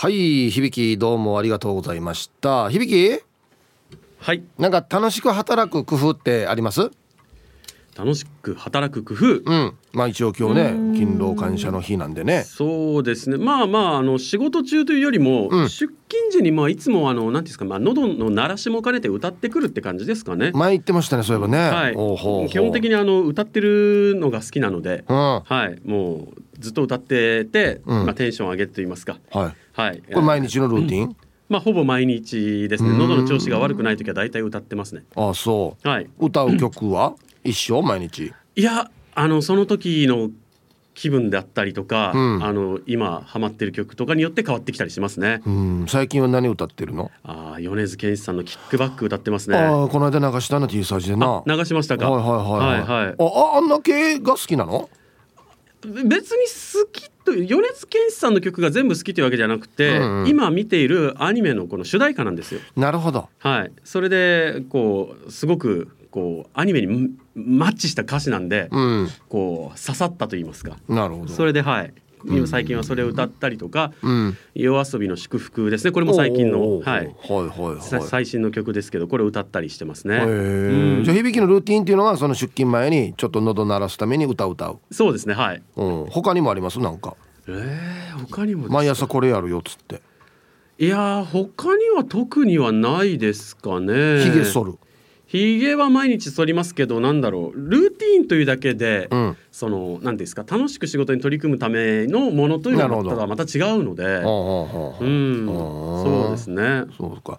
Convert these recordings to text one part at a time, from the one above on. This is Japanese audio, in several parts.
はい響きどうもありがとうございました。響き？はい。なんか楽しく働く工夫ってあります？楽しく働く工夫？うん。まあ一応今日ね勤労感謝の日なんでね。そうですね。まあまああの仕事中というよりも、うん。出勤時にまあいつもあのなんていうんですかまあ喉の鳴らしも兼ねて歌ってくるって感じですかね。前言ってましたねそういえばね。はい。基本的にあの歌ってるのが好きなので、うん。ははい。もうずっと歌ってて、うん。まあテンション上げてと言いますか、い。はい。これ毎日のルーティン、まあほぼ毎日ですね。うん。喉の調子が悪くない時は大体歌ってますね。ああそはい。う歌う曲は？一緒？毎日？いやあのその時の気分だったりとか、うん。あの今ハマってる曲とかによって変わってきたりしますね。うん。最近は何歌ってるの？ああ米津玄師さんのキックバック歌ってますね。ああこの間流したな T サージでな。あ流しましたか？はいはいはい。はいはい。あああんな系が好きなの？別に好きという米津玄師さんの曲が全部好きというわけじゃなくて、うんうん今見ているアニメのこの主題歌なんですよ。なるほどはい。それでこうすごくこうアニメにマッチした歌詞なんで、うんこう刺さったと言いますか。なるほどそれではい。今最近はそれを歌ったりとか、うん。夜遊びの祝福ですね。これも最近のはい。はいはいはい。さ最新の曲ですけど、これを歌ったりしてますね。じゃあ響きのルーティンっていうのはその出勤前にちょっと喉鳴らすために歌う歌う、そうですね。はい。うん、他にもあります？なんか。えー、他にも毎朝これやるよっつって。いやー他には特にはないですかね。ひげ剃るひげは毎日剃りますけどなんだろうルーティーンというだけで、うん。その何ですか楽しく仕事に取り組むためのものというのはまた違うので。そうですね。そうか。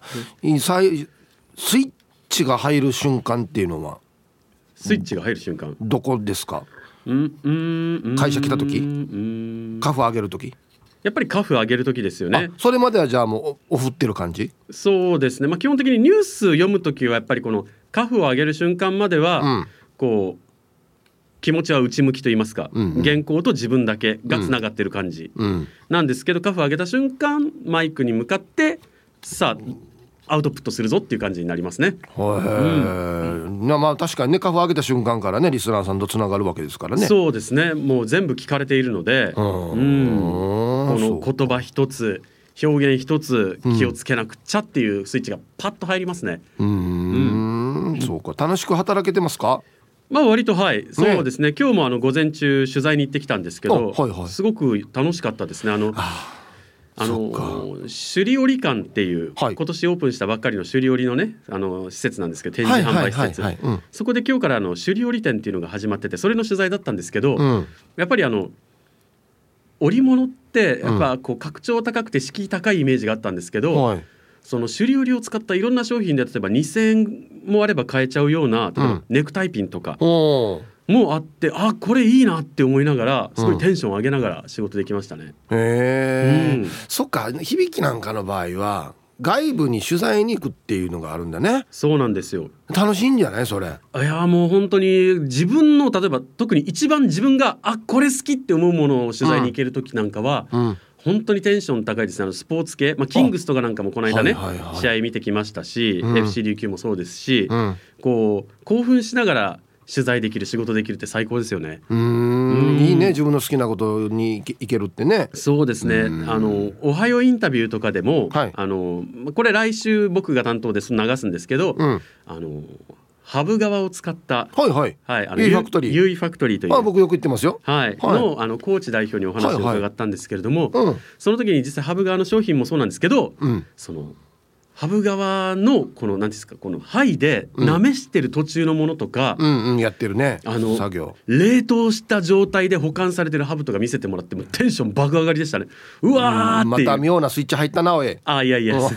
スイッチが入る瞬間っていうのは？スイッチが入る瞬間。どこですか？会社来た時？うん。カフ上げる時？やっぱりカフ上げる時ですよね。あそれまではじゃあもうおお振ってる感じ？そうですね。まあ基本的にニュース読む時はやっぱりこのカフを上げる瞬間までは、うん。こう気持ちは内向きと言いますか、うんうん。原稿と自分だけがつながってる感じ、うん。なんですけどカフを上げた瞬間マイクに向かってさあアウトプットするぞっていう感じになりますね。へえ、なまあ確かにねカフ上げた瞬間からねリスナーさんとつながるわけですからね。そうですね。もう全部聞かれているので、うん。うん。この言葉一つ表現一つ気をつけなくっちゃっていうスイッチがパッと入りますね。うそうか。楽しく働けてますか？まあ割とはい。そうですね。今日もあの午前中取材に行ってきたんですけど、あはいはい。すごく楽しかったですね。あのああの首里織館っていう、はい。今年オープンしたばっかりの首里織のねあの施設なんですけど展示販売施設、そこで今日からあの首里織店っていうのが始まっててそれの取材だったんですけど、うん。うんやっぱりあの織物ってやっぱこう格調高くて敷居高いイメージがあったんですけど、はい。その首里織を使ったいろんな商品で例えば2,000円もあれば買えちゃうような例えばうん。ネクタイピンとかもあって、あこれいいなって思いながらすごうん。いテンション上げながら仕事できましたね。へえ、うん。そっか響きなんかの場合は外部に取材に行くっていうのがあるんだね。そうなんですよ。楽しいんじゃないそれ？いやもう本当に自分の例えば特に一番自分があこれ好きって思うものを取材に行ける時なんかは、うん本当にテンション高いですね。あのスポーツ系、まあ、キングスとかなんかもこの間ね、はいはいはい。試合見てきましたし、うん。FC 琉球もそうですし、うん。こう興奮しながら取材できる仕事できるって最高ですよね。いいね。自分の好きなことに行けるってね。そうですね。うん。あのおはようインタビューとかでも、はい。あのこれ来週僕が担当です流すんですけど、うん。あのハブ革を使ったはいはい。はいあのユイファクトリー。ユイファクトリーという。まあ僕よく行ってますよ。はい、はい。のあの幸地代表にお話を伺ったんですけれども、うん。その時に実際ハブ革の商品もそうなんですけど、うん。そのハブ革のこの何ですかこの肺でうん。なめしてる途中のものとか、うんうんやってるねあの作業。冷凍した状態で保管されてるハブとか見せてもらってもテンション爆上がりでしたね。うわーまた妙なスイッチ入ったなおい。あいやいやおす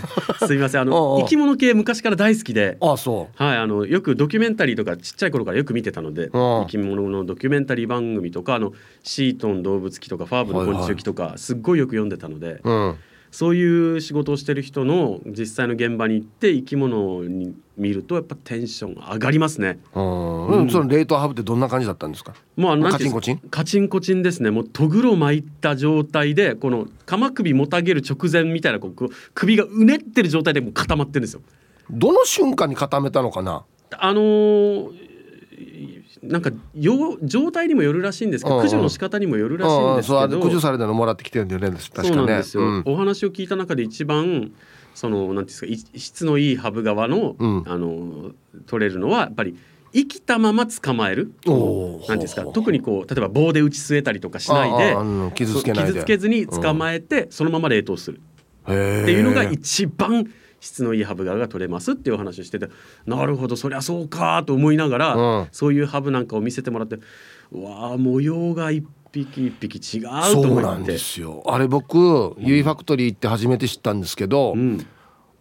すみません。あの生き物系昔から大好きで。あそはい、あのよくドキュメンタリーとかちっちゃい頃からよく見てたので、うん。生き物のドキュメンタリー番組とかあのシートン動物記とかファーブの昆虫記とか、すっごいよく読んでたので、ううんそういう仕事をしてる人の実際の現場に行って生き物に見るとやっぱテンション上がりますね。うん。うん。その冷凍ハブってどんな感じだったんですか？もうあカチンコチンカチンコチンですね。もうとぐろ巻いた状態でこの鎌首もたげる直前みたいなこう首がうねってる状態でもう固まってるんですよ。どの瞬間に固めたのかな？あのーなんかよ状態にもよるらしいんですけど、うんうん。駆除の仕方にもよるらしいんですけど、駆除されたのもらってきてるんだよね確かね。そうなんですよ、うん。お話を聞いた中で一番そのなんていうんですかい質のいいハブ側の、うん。あの取れるのはやっぱり生きたまま捕まえる。なんですか特にこう例えば棒で打ち据えたりとかしないで傷つけずに捕まえて、そのまま冷凍する。へっていうのがえ一番質のいいハブ側が取れますっていうお話をしててなるほどそりゃそうかと思いながら、うん。そういうハブなんかを見せてもらってうわあ模様が一匹一匹違うとそう思って。なんですよ。あれ僕ユイファクトリー行って初めて知ったんですけど、うん、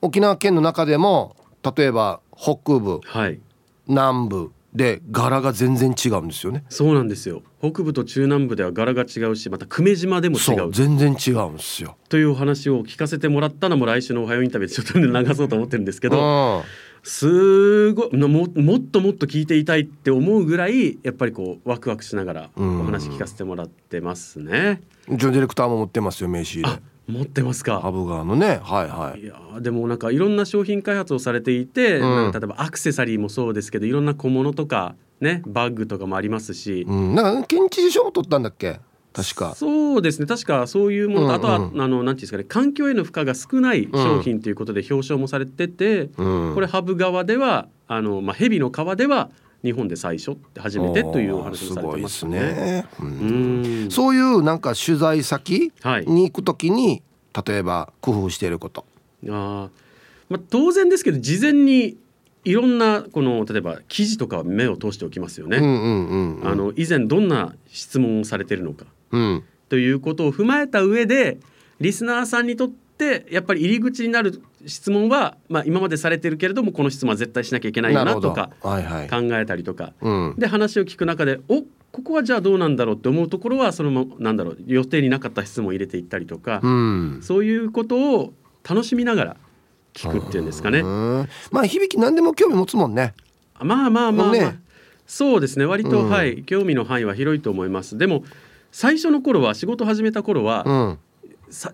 沖縄県の中でも例えば北部はい。南部で柄が全然違うんですよね。そうなんですよ北部と中南部では柄が違うしまた久米島でも違そうう全然違うんですよ。というお話を聞かせてもらったのも来週の「おはようインタビュー」でちょっと流そうと思ってるんですけどすごいももっともっと聞いていたいって思うぐらいやっぱりこうワクワクしながらうんお話聞かせてもらってますね。うん。ジョンディレクターも持ってますよ名刺入れ。あ持ってますか？ハブ川のね。はいはい。いやーでもなんかいろんな商品開発をされていて、ん。なんか例えばアクセサリーもそうですけどいろんな小物とかねバッグとかもありますし、うん、なんか県知事賞も取ったんだっけ？確か。そうですね。確かそういうものと、うんうん。あとはあのなんていうんですかね環境への負荷が少ない商品ということで表彰もされてて、うん。これハブ側ではあの、まあ、ヘビの皮では日本で最初って初めてというお話もされてますすね。ね、ううん。んそういうなんか取材先はい。に行くときに例えば工夫していること。あーまあ、当然ですけど事前にいろんなこの例えば記事とかは目を通しておきますよね。あの以前どんな質問をされているのか。うん。ということを踏まえた上でリスナーさんにとってやっぱり入り口になる質問は、まあ、今までされてるけれどもこの質問は絶対しなきゃいけないよなとかはいはい。考えたりとか。うん。で話を聞く中でおここはじゃあどうなんだろうって思うところはそのまなんだろう予定になかった質問を入れていったりとか、うん。そういうことを楽しみながら聞くっていうんですかね。うん。まあ響き何でも興味持つもんね。まあまあまあ、まあ。ね。そうですね。割と、うん。はい。興味の範囲は広いと思います。でも最初の頃は仕事始めた頃は、うん。さ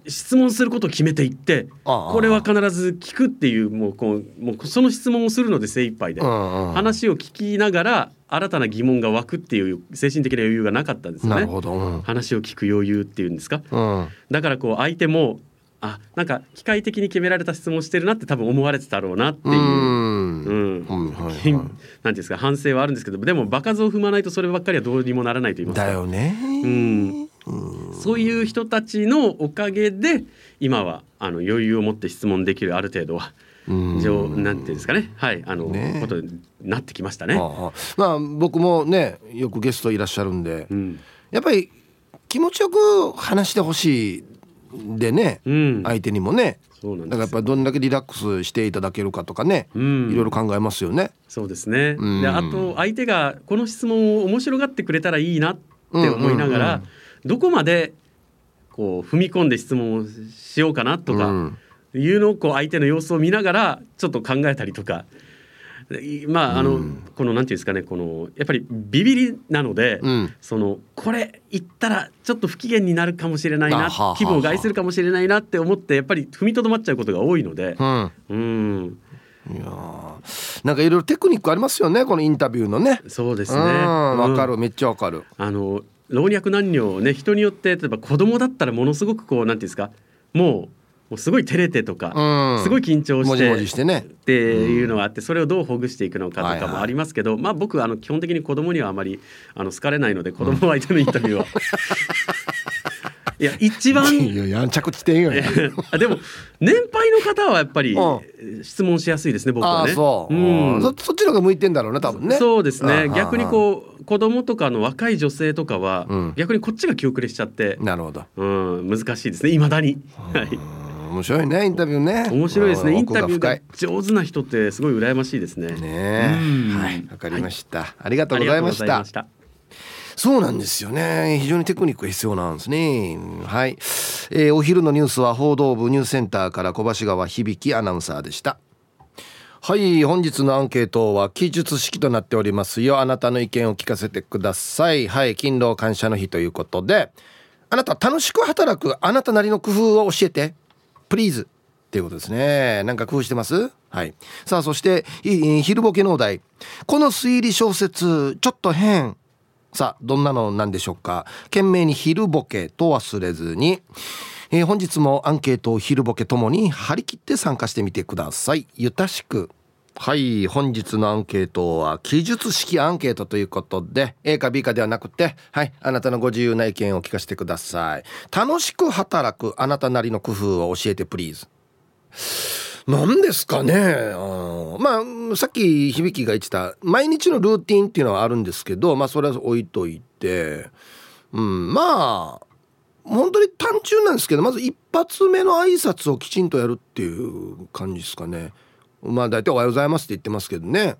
質問することを決めていってこれは必ず聞くっていうもうこうもうその質問をするので精一杯で、話を聞きながら新たな疑問が湧くっていう精神的な余裕がなかったんですよね。なるほど。うん。話を聞く余裕っていうんですか？うん。だからこう相手もあなんか機械的に決められた質問をしてるなって多分思われてたろうなっていう。うん。はいはい なんていうんですか反省はあるんですけどでも場数を踏まないとそればっかりはどうにもならないと言いますか。だよね。うんうんそういう人たちのおかげで今はあの余裕を持って質問できるある程度はうん。上なんていうんですかね。はいあの、ね。ことになってきましたね。ああ。まあ僕もねよくゲストいらっしゃるんでうん。やっぱり気持ちよく話してほしいでねうん、相手にもね。だからやっぱりどんだけリラックスしていただけるかとかねうん。いろいろ考えますよね。そうですね、うん。であと相手がこの質問を面白がってくれたらいいなって思いながら、うんうんどこまでこう踏み込んで質問をしようかなとか、うん。いうのをこう相手の様子を見ながらちょっと考えたりとか。いまああの、うんこのなんていうんですかねこのやっぱりビビりなので、うん。そのこれ言ったらちょっと不機嫌になるかもしれないな気分を害するかもしれないなって思ってやっぱり踏みとどまっちゃうことが多いので。うん。うん。いやーなんかいろいろテクニックありますよねこのインタビューのね。そうですね。うん。わかうんるめっちゃわかる。あの老若男女ね人によって例えば子供だったらものすごくこうなんていうんですかもうもうすごい照れてとか、うん。すごい緊張して。っていうのがあってそれをどうほぐしていくのかはいはい。とかもありますけど、まあ僕はあの基本的に子供にはあまりあの好かれないので子供相手のインタビューは、いや一番いややんちゃく地点よ。あでも年配の方はやっぱりう質問しやすいですね僕あはね。あそう、うん。そそっちの方が向いてんだろうね多分ね。そうですね。逆にこう子供とかの若い女性とかは、うん。逆にこっちが気遅れしちゃって、なるほど。うん、難しいですねいまだに、面白いねインタビューね。面白いですね。うんインタビューが上手な人ってすごい羨ましいですね。いねうん。はいわかりました、ありがとうありがとうごございましたざいました。そうなんですよね。非常にテクニックが必要なんですね。はい、えーお昼のニュースは報道部ニュースセンターから小橋川響アナウンサーでしたはい本日のアンケートは記述式となっておりますよ。あなたの意見を聞かせてください。はい勤労感謝の日ということで。あなた楽しく働くあなたなりの工夫を教えて。プリーズ。っていうことですね。なんか工夫してます？はい。さあそして昼ボケのお題。この推理小説ちょっと変。さあどんなのなんでしょうか。懸命に昼ボケと忘れずに、えー、本日もアンケートを昼ボケともに張り切って参加してみてください。ゆたしく。はい本日のアンケートは記述式アンケートということで A か B かではなくてはいあなたのご自由な意見を聞かせてください。楽しく働くあなたなりの工夫を教えてプリーズ。何ですかね。まあさっき響が言ってた毎日のルーティンっていうのはあるんですけどまあそれは置いといてうんまあ本当に単純なんですけどまず一発目の挨拶をきちんとやるっていう感じですかね。まあ大体「おはようございます」って言ってますけどね。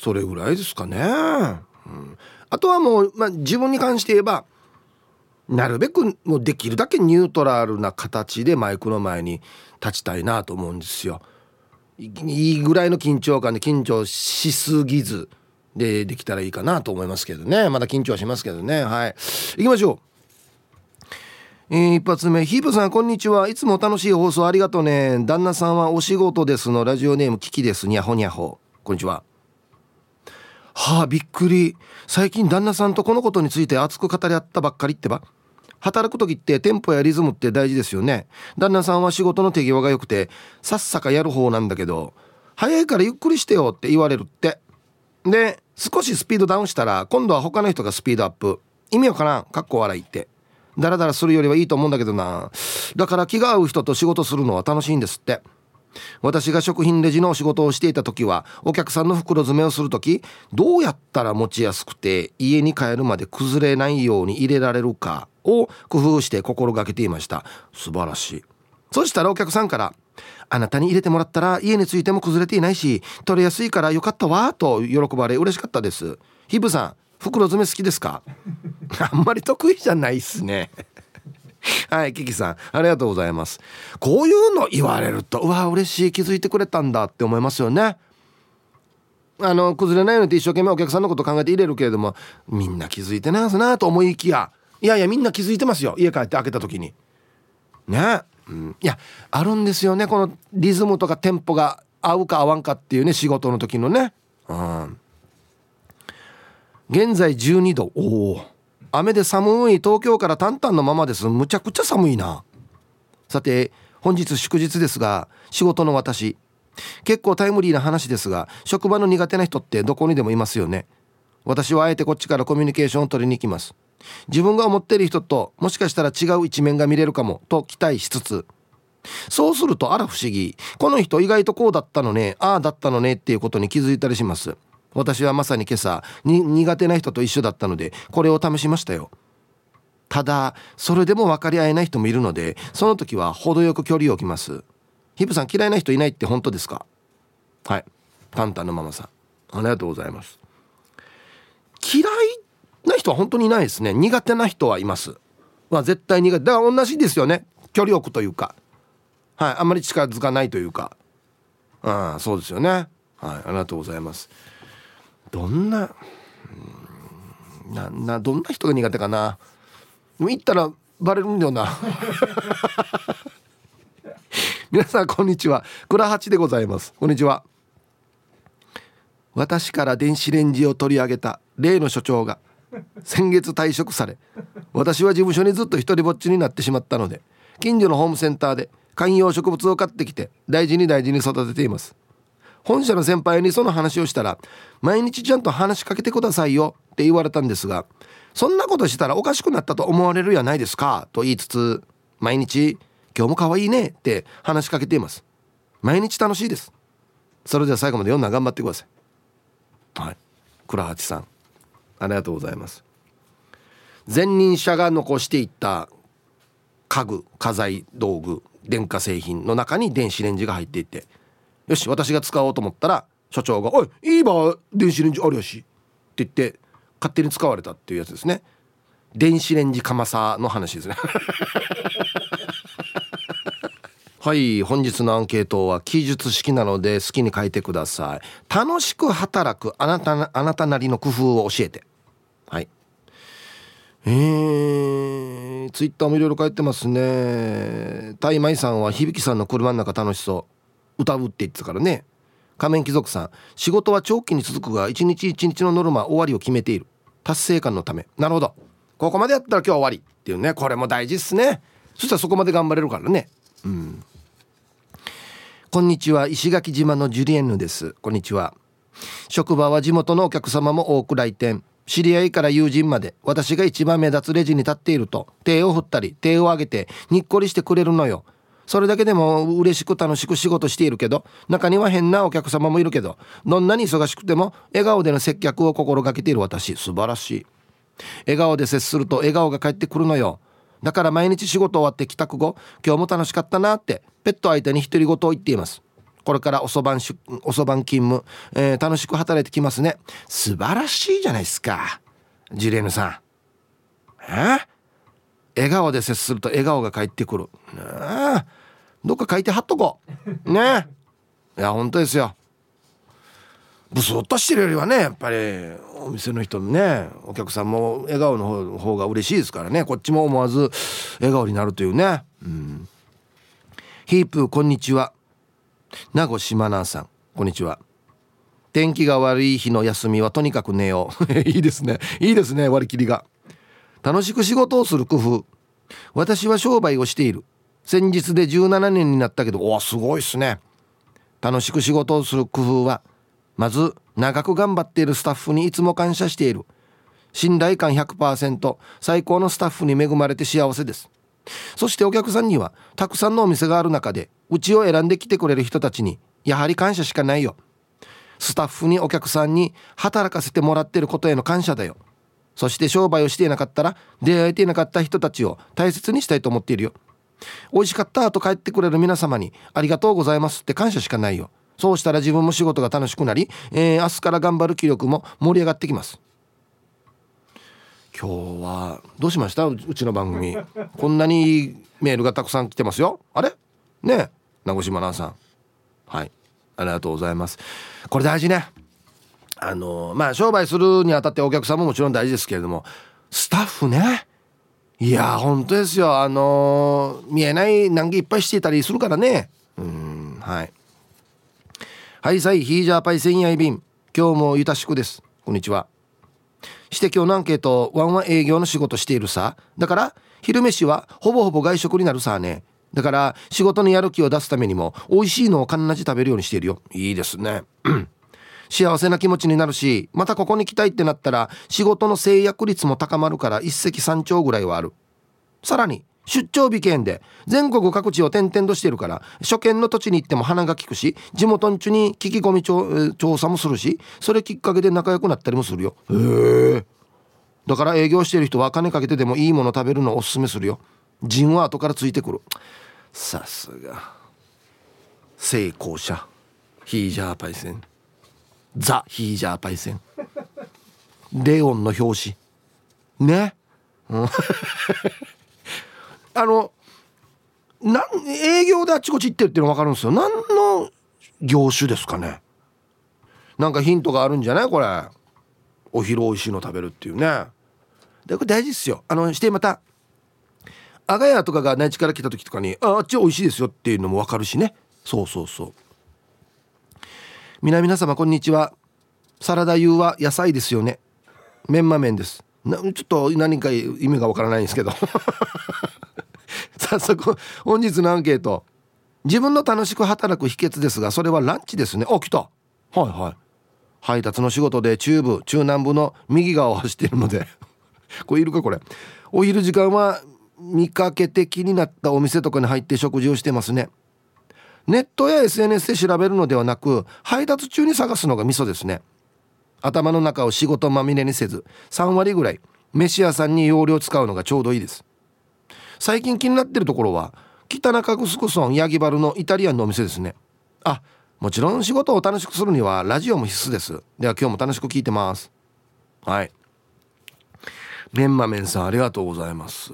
それぐらいですかね、うん、あとはもう、まあ、自分に関して言えばなるべくもうできるだけニュートラルな形でマイクの前に立ちたいなと思うんですよ。いいぐらいの緊張感で緊張しすぎずでできたらいいかなと思いますけどね。まだ緊張はしますけどね。はい。行きましょう。えー、一発目。ヒープさんこんにちは。いつも楽しい放送ありがとうね。旦那さんはお仕事ですの。ラジオネームキキです。にゃほにゃほ。こんにちは。はあびっくり。最近旦那さんとこのことについて熱く語り合ったばっかりってば。働く時ってテンポやリズムって大事ですよね。旦那さんは仕事の手際が良くてさっさかやる方なんだけど早いからゆっくりしてよって言われるって。で少しスピードダウンしたら今度は他の人がスピードアップ。意味わからん。かっこ笑いって。ダラダラするよりはいいと思うんだけどな。だから気が合う人と仕事するのは楽しいんですって。私が食品レジの仕事をしていた時はお客さんの袋詰めをする時どうやったら持ちやすくて家に帰るまで崩れないように入れられるかを工夫して心がけていました。素晴らしい。そしたらお客さんから「あなたに入れてもらったら家についても崩れていないし取れやすいからよかったわ」と喜ばれ嬉しかったです。ヒブさん袋詰め好きですか？あんまり得意じゃないっすね。はいキキさんありがとうございます。こういうの言われるとうわ嬉しい気づいてくれたんだって思いますよね。あの崩れないようにって一生懸命お客さんのこと考えて入れるけれどもみんな気づいてないすなと思いきや。いやいやみんな気づいてますよ。家帰って開けた時に。ね。うん、いやあるんですよねこのリズムとかテンポが合うか合わんかっていうね仕事の時のね。うん。現在12度おお雨で寒い。東京からタンタンのままです。むちゃくちゃ寒いな。さて本日祝日ですが仕事の私。結構タイムリーな話ですが職場の苦手な人ってどこにでもいますよね。私はあえてこっちからコミュニケーションを取りに行きます。自分が思っている人ともしかしたら違う一面が見れるかもと期待しつつ。そうするとあら不思議。この人意外とこうだったのねああだったのねっていうことに気づいたりします。私はまさに今朝苦手な人と一緒だったのでこれを試しましたよ。ただそれでも分かり合えない人もいるのでその時は程よく距離を置きます。ヒブさん嫌いな人いないって本当ですか？はい。パンタンのママさん。ありがとうございます。嫌いな人は本当にいないですね。苦手な人はいます。まあ絶対苦手。だから同じですよね。距離を置くというか。はい。あんまり近づかないというか。ああそうですよね。はい。ありがとうございます。どんなななどんな人が苦手かな。行ったらバレるんだよな。皆さんこんにちは。倉八でございます。こんにちは。私から電子レンジを取り上げた例の所長が先月退職され私は事務所にずっと一人ぼっちになってしまったので近所のホームセンターで観葉植物を買ってきて大事に大事に育てています。本社の先輩にその話をしたら毎日ちゃんと話しかけてくださいよって言われたんですがそんなことしたらおかしくなったと思われるやないですかと言いつつ毎日今日も可愛いねって話しかけています。毎日楽しいです。それでは最後まで読んだ頑張ってください。はい。倉八さんありがとうございます。前任者が残していった家具家財道具電化製品の中に電子レンジが入っていてよし私が使おうと思ったら所長が「おいいいば電子レンジあるやし」って言って勝手に使われたっていうやつですね。電子レンジ釜さの話ですね。はい本日のアンケートは記述式なので好きに書いてください。楽しく働くあなたあなたなりの工夫を教えて。はい。えー、ツイッターもいろいろ書いてますね。タイマイさんは響さんの車の中楽しそう歌うって言ってたからね。仮面貴族さん仕事は長期に続くが一日一日のノルマ終わりを決めている。達成感のため。なるほど。ここまでやったら今日終わりっていうね。これも大事っすね。そしたらそこまで頑張れるからね。うん。こんにちは。石垣島のジュリエンヌです。こんにちは。職場は地元のお客様も多く来店。知り合いから友人まで。私が一番目立つレジに立っていると手を振ったり手を挙げてにっこりしてくれるのよ。それだけでも嬉しく楽しく仕事しているけど中には変なお客様もいるけどどんなに忙しくても笑顔での接客を心がけている私。素晴らしい。笑顔で接すると笑顔が返ってくるのよ。だから毎日仕事終わって帰宅後今日も楽しかったなってペット相手に独り言を言っています。これからおそばんしおそばん勤務、えー、楽しく働いてきますね。素晴らしいじゃないですか。ジレーヌさん。え笑顔で接すると笑顔が返ってくる。ねえどっか書いて貼っとこ。うね。いや本当ですよ。ブスッとしてるよりはねやっぱりお店の人のねお客さんも笑顔の方が嬉しいですからね。こっちも思わず笑顔になるというね。うん。ヒープこんにちは。名護島南さんこんにちは。天気が悪い日の休みはとにかく寝よう。いいですね。いいですね割り切りが。楽しく仕事をする工夫。私は商売をしている。先日で17年になったけどおおすごいっすね。楽しく仕事をする工夫はまず長く頑張っているスタッフにいつも感謝している。信頼感100%最高のスタッフに恵まれて幸せです。そしてお客さんにはたくさんのお店がある中でうちを選んできてくれる人たちにやはり感謝しかないよ。スタッフにお客さんに働かせてもらってることへの感謝だよ。そして商売をしていなかったら出会えていなかった人たちを大切にしたいと思っているよ。美味しかったと帰ってくれる皆様にありがとうございますって感謝しかないよ。そうしたら自分も仕事が楽しくなり、えー、明日から頑張る気力も盛り上がってきます。今日はどうしました？うちの番組。こんなにメールがたくさん来てますよ。あれ？ね名越真奈さん。はい。ありがとうございます。これ大事ね。あのまあ商売するにあたってお客さんももちろん大事ですけれどもスタッフね。いや本当ですよ。あのー、見えない難儀いっぱいしていたりするからね。うんはい。はいさいヒージャーパイセンヤイビン今日もゆたしくです。こんにちは。して今日のアンケートワンワン営業の仕事しているさ。だから昼飯はほぼほぼ外食になるさね。だから仕事のやる気を出すためにも美味しいのを必ず食べるようにしているよ。いいですね。幸せな気持ちになるしまたここに来たいってなったら仕事の制約率も高まるから一石三鳥ぐらいはある。さらに出張美券で全国各地を転々としてるから初見の土地に行っても鼻が利くし地元んちに聞き込み調査もするしそれきっかけで仲良くなったりもするよ。へえ。だから営業してる人は金かけてでもいいもの食べるのをおすすめするよ。陣は後からついてくる。さすが。成功者。ヒージャーパイセン。ザ・ヒージャーパイセン。レオンの表紙。ね、うん、あのなん営業であっちこっち行ってるっていうの分かるんですよ。何の業種ですかね。なんかヒントがあるんじゃない？これ。お昼おいしいの食べるっていうね。でこれ大事っすよ。あのしてまた阿賀屋とかが内地から来た時とかにああっち美味しいですよっていうのも分かるしね。そうそうそう。皆皆様こんにちは。サラダ油は野菜ですよね。メンマ麺です。ちょっと何か意味がわからないんですけど。早速本日のアンケート。自分の楽しく働く秘訣ですがそれはランチですね。あ来た。はいはい。配達の仕事で中部中南部の右側を走っているので。これいるかこれ。お昼時間は見かけて気になったお店とかに入って食事をしてますね。ネットや SNS で調べるのではなく配達中に探すのがミソですね。頭の中を仕事まみれにせず3割ぐらい飯屋さんに容量使うのがちょうどいいです。最近気になってるところは北中城村ヤギバルのイタリアンのお店ですね。あもちろん仕事を楽しくするにはラジオも必須です。では今日も楽しく聞いてます。はい。メンマメンさんありがとうございます。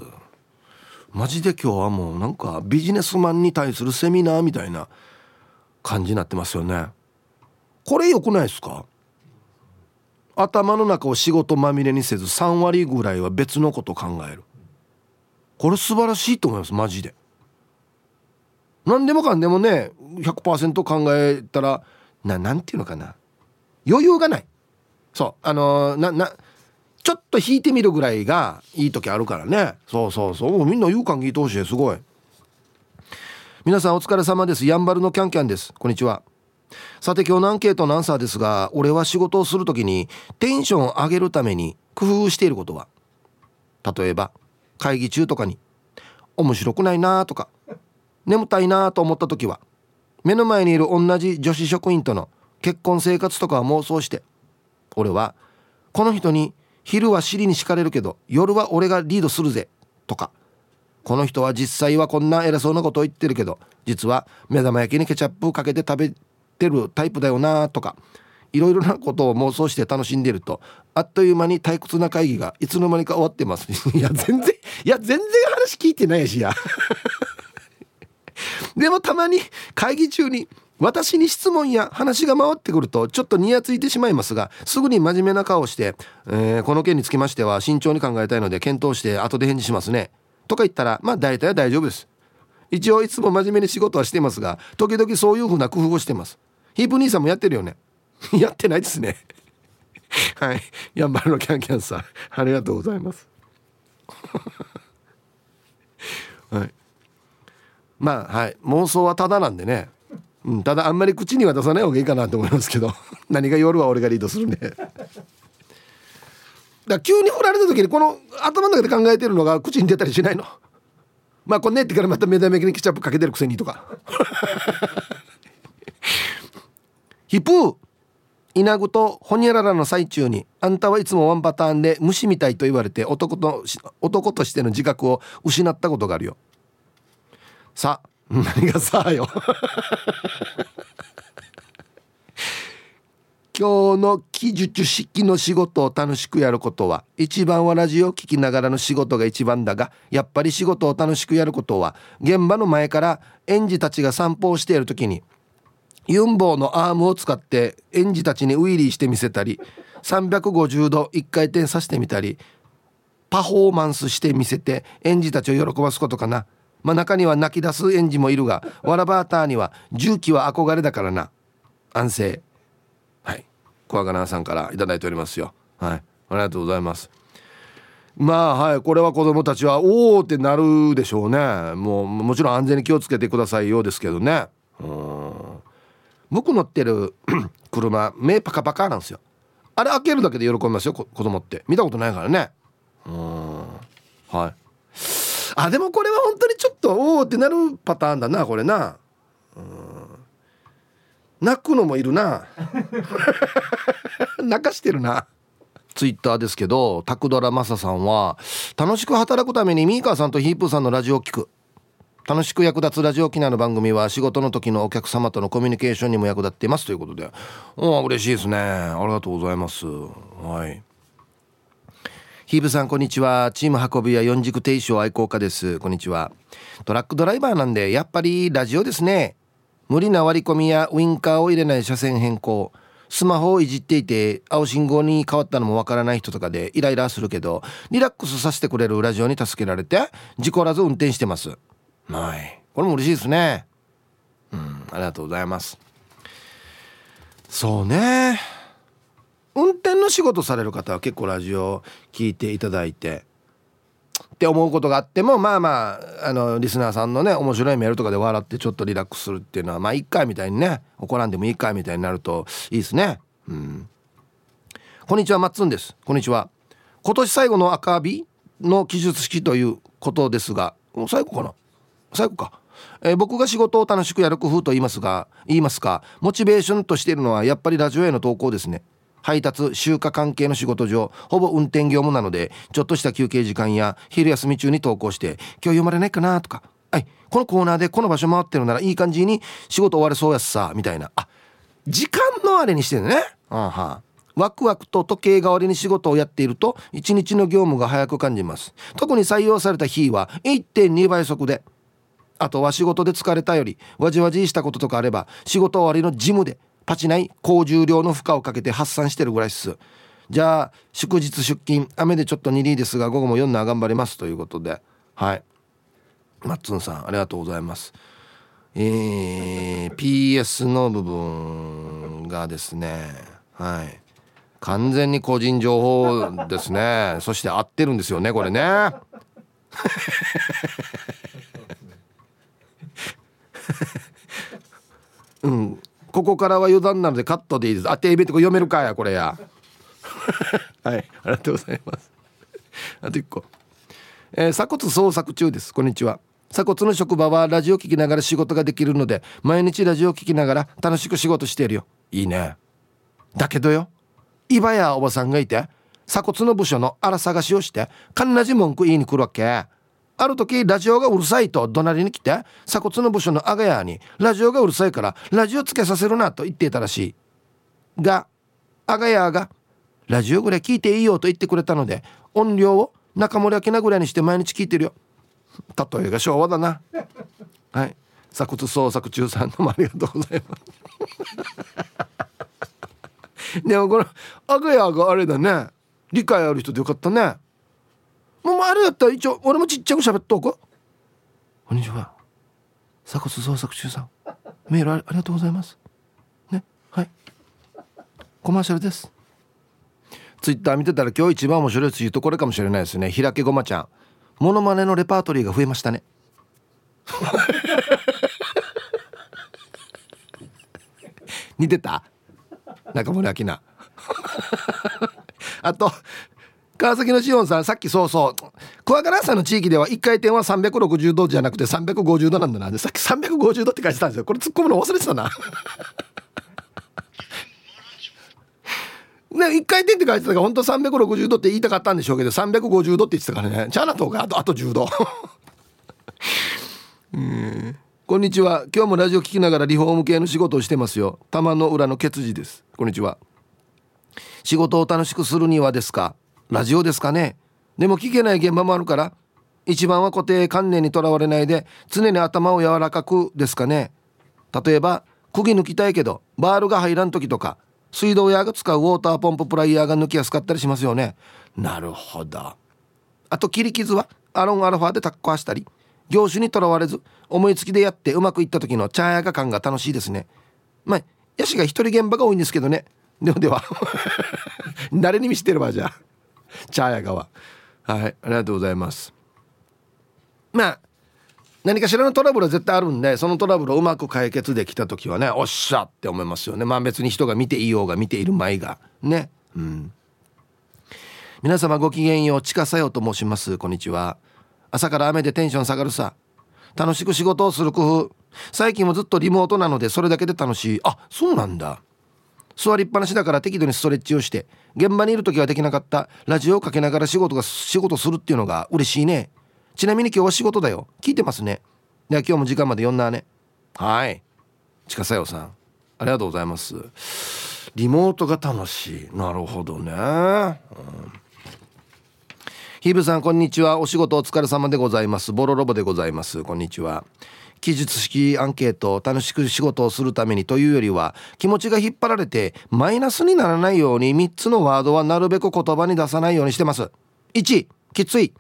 マジで今日はもうなんかビジネスマンに対するセミナーみたいな感じになってますよね。これ良くないですか？頭の中を仕事まみれにせず3割ぐらいは別のこと考える。これ素晴らしいと思いますマジで。何でもかんでもね100%考えたらななんていうのかな。余裕がない。そうあのー、ななちょっと引いてみるぐらいがいい時あるからね。そうそうそう。みんな言う感聞いてほしいすごい。皆さんお疲れ様です。やんばるのキャンキャンです。こんにちは。さて今日のアンケートのアンサーですが俺は仕事をする時にテンションを上げるために工夫していることは？例えば会議中とかに面白くないなとか眠たいなと思った時は目の前にいる同じ女子職員との結婚生活とかを妄想して俺はこの人に昼は尻に敷かれるけど夜は俺がリードするぜとか。この人は実際はこんな偉そうなことを言ってるけど実は目玉焼きにケチャップをかけて食べてるタイプだよなとか。いろいろなことを妄想して楽しんでるとあっという間に退屈な会議がいつの間にか終わってます。いや全然いや全然話聞いてないしや。でもたまに会議中に私に質問や話が回ってくるとちょっとニヤついてしまいますがすぐに真面目な顔をして、えー、この件につきましては慎重に考えたいので検討して後で返事しますね。とか言ったらまあ大体は大丈夫です。一応いつも真面目に仕事はしてますが時々そういうふうな工夫をしてます。ヒープ兄さんもやってるよね。やってないですね。はい。やんばるのキャンキャンさんありがとうございます。はい。まあはい。妄想はただなんでね、うん、ただあんまり口には出さない方がいいかなと思いますけど 何が夜は俺がリードするんで だ急に振られた時にこの頭の中で考えてるのが口に出たりしないの？まあこんねってからまた目玉焼きにケチャップかけてるくせにとか。ヒプー稲具とホニャララの最中にあんたはいつもワンパターンで虫みたいと言われて男と男としての自覚を失ったことがあるよ。さあ何がさあよ。今日の記述式の仕事を楽しくやることは一番はラジオを聴きながらの仕事が一番だがやっぱり仕事を楽しくやることは現場の前から園児たちが散歩をしている時にユンボーのアームを使って園児たちにウィリーしてみせたり350度1回転させてみたりパフォーマンスしてみせて園児たちを喜ばすことかな。まあ中には泣き出す園児もいるが わらバーターには重機は憧れだからな。安静。はい。小若菜さんから頂いておりますよ。はい。ありがとうございます。まあはい。これは子供たちはおおってなるでしょうね。もうもちろん安全に気をつけてくださいようですけどね。うん。僕乗ってる 車目パカパカなんですよ。あれ開けるだけで喜びますよ子供って。見たことないからね。うん。はいあでもこれは本当にちょっとおおってなるパターンだなこれな。うん。泣くのもいるな。泣かしてるな。ツイッターですけどタクドラマサさんは楽しく働くためにミーカーさんとヒープーさんのラジオを聞く。楽しく役立つラジオ機能の番組は仕事の時のお客様とのコミュニケーションにも役立っていますということで。うん嬉しいですね。ありがとうございます。はい。ヒーブさんこんにちは。チーム運びや四軸停止愛好家です。こんにちは。トラックドライバーなんでやっぱりラジオですね。無理な割り込みやウインカーを入れない車線変更。スマホをいじっていて青信号に変わったのもわからない人とかでイライラするけどリラックスさせてくれるラジオに助けられて事故らず運転してます。はいこれも嬉しいですね。うんありがとうございます。そうね。運転の仕事される方は結構ラジオ聞いていただいてって思うことがあってもまあまああのリスナーさんのね面白いメールとかで笑ってちょっとリラックスするっていうのはまあ一回みたいにね怒らんでもいい回みたいになるといいですね。うん。こんにちはマッツンです。こんにちは。今年最後の赤火の記述式ということですがもう最後かな？最後か、えー、僕が仕事を楽しくやる工夫と言いますが言いますかモチベーションとしているのはやっぱりラジオへの投稿ですね。配達集荷関係の仕事上ほぼ運転業務なのでちょっとした休憩時間や昼休み中に投稿して今日読まれないかなとかはいこのコーナーでこの場所回ってるならいい感じに仕事終われそうやすさみたいな。あ時間のあれにしてるね。あはワクワクと時計代わりに仕事をやっていると一日の業務が早く感じます。特に採用された日は1.2倍速で。あとは仕事で疲れたよりわじわじしたこととかあれば仕事終わりのジムでパチない高重量の負荷をかけて発散してるぐらいっす。じゃあ祝日出勤雨でちょっと2リですが午後も4な頑張りますということで。はい。マッツンさんありがとうございます。えー、PS の部分がですねはい。完全に個人情報ですね。そして合ってるんですよねこれね。うん。ここからは余談なのでカットでいいです。あテレビとか読めるかやこれや。はい。ありがとうございます。あと1個。えー、鎖骨捜索中です。こんにちは。鎖骨の職場はラジオ聞きながら仕事ができるので毎日ラジオ聞きながら楽しく仕事しているよ。いいね。だけどよ。今やおばさんがいて鎖骨の部署の荒探しをしてかんなじ文句言いに来るわけある時ラジオがうるさいと怒鳴りに来て鎖骨の部署のアガヤにラジオがうるさいからラジオつけさせるなと言っていたらしい。がアガヤがラジオぐらい聞いていいよと言ってくれたので音量を中森明菜ぐらいにして毎日聞いてるよ。例えが昭和だな。はい。鎖骨捜索中さんどうもありがとうございます。でもこのアガヤがあれだね。理解ある人でよかったね。もうあれだったら一応俺もちっちゃく喋っとくこんにちは鎖骨捜索中さん。メールありがとうございます。ね？はい。コマーシャルです。ツイッター見てたら今日一番面白いツイートこれかもしれないですね。平家ごまちゃん。モノマネのレパートリーが増えましたね。似てた？中森明菜。あと川崎のしおんさんさっきそうそう桑原さんの地域では1回転は360度じゃなくて350度なんだな。でさっき350度って書いてたんですよ。これ突っ込むの忘れてたな。ね、1回転って書いてたから本当360度って言いたかったんでしょうけど350度って言ってたからね。チャーナとかあとあと10度。うん。こんにちは。今日もラジオ聞きながらリフォーム系の仕事をしてますよ。玉の裏のケツジです。こんにちは。仕事を楽しくするにはですか？ラジオですかね。でも聞けない現場もあるから一番は固定観念にとらわれないで常に頭を柔らかくですかね。例えば釘抜きたいけどバールが入らん時とか水道屋が使うウォーターポンププライヤーが抜きやすかったりしますよね。なるほど。あと切り傷はアロンアルファでタッコしたり業種にとらわれず思いつきでやってうまくいった時の茶屋が感が楽しいですね。まあヤシが一人現場が多いんですけどね。ではでは 誰に見せてればじゃあ。茶屋がははいありがとうございます。まあ何かしらのトラブルは絶対あるんでそのトラブルをうまく解決できた時はねおっしゃって思いますよね。まあ別に人が見ていようが見ている前が。ね。うん。皆様ごきげんようちかさよと申します。こんにちは。朝から雨でテンション下がるさ。楽しく仕事をする工夫。最近もずっとリモートなのでそれだけで楽しい。あそうなんだ。座りっぱなしだから適度にストレッチをして現場にいる時はできなかったラジオをかけながら仕事が仕事するっていうのが嬉しいね。ちなみに今日は仕事だよ。聞いてますね。では今日も時間まで読んだね。はい。近さよさん。ありがとうございます。リモートが楽しい。なるほどね、うん。ヒブさんこんにちは。お仕事お疲れ様でございます。ボロロボでございます。こんにちは。記述式アンケートを楽しく仕事をするためにというよりは気持ちが引っ張られてマイナスにならないように3つのワードはなるべく言葉に出さないようにしてます。1きつい。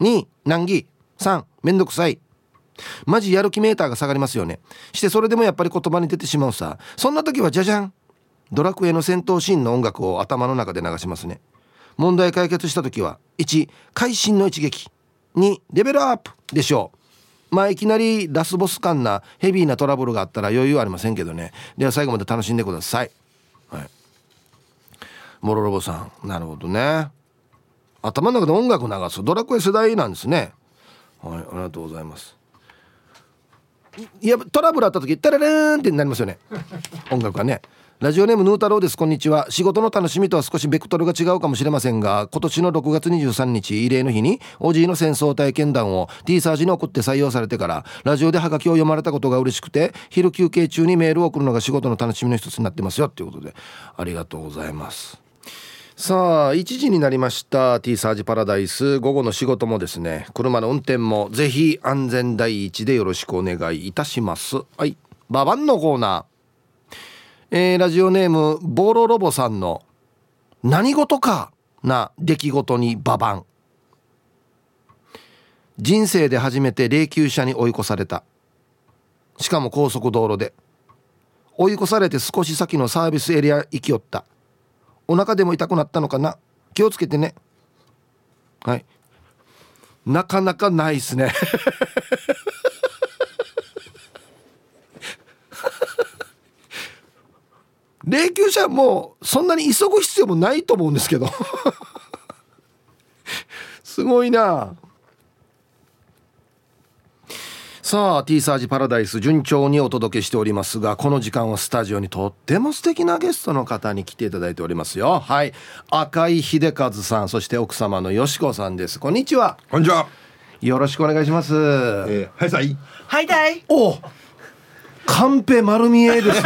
2難儀。3めんどくさい。マジやる気メーターが下がりますよね。してそれでもやっぱり言葉に出てしまうさ。そんな時はじゃじゃんドラクエの戦闘シーンの音楽を頭の中で流しますね。問題解決した時は1会心の一撃。2レベルアップでしょう。まあいきなりラスボス感なヘビーなトラブルがあったら余裕ありませんけどね。では最後まで楽しんでください。はい。モロロボさん。なるほどね。頭の中で音楽流す。ドラクエ世代なんですね。はい。ありがとうございます。いやトラブルあった時タラレーンってなりますよね。音楽はね。ラジオネームヌー太郎です。こんにちは。仕事の楽しみとは少しベクトルが違うかもしれませんが今年の6月23日慰霊の日におじいの戦争体験談を T サージに送って採用されてからラジオでハガキを読まれたことが嬉しくて昼休憩中にメールを送るのが仕事の楽しみの一つになってますよ。ということでありがとうございます。さあ1時になりました T サージパラダイス。午後の仕事もですね車の運転もぜひ安全第一でよろしくお願いいたします。はい。ババンのコーナー。えー、ラジオネームボロロボさんの「何事か!」な出来事にババン。人生で初めて霊柩車に追い越された。しかも高速道路で。追い越されて少し先のサービスエリア行きよった。お腹でも痛くなったのかな気をつけてね。はい。なかなかないですね。霊柩車もそんなに急ぐ必要もないと思うんですけど。すごいな。さあ T サージパラダイス順調にお届けしておりますがこの時間はスタジオにとっても素敵なゲストの方に来ていただいておりますよ。はい。赤井秀和さんそして奥様のよしこさんです。こんにちは。こんにちは。よろしくお願いします、えー、はいさい。はいだい。おカンペ丸見えですよ。い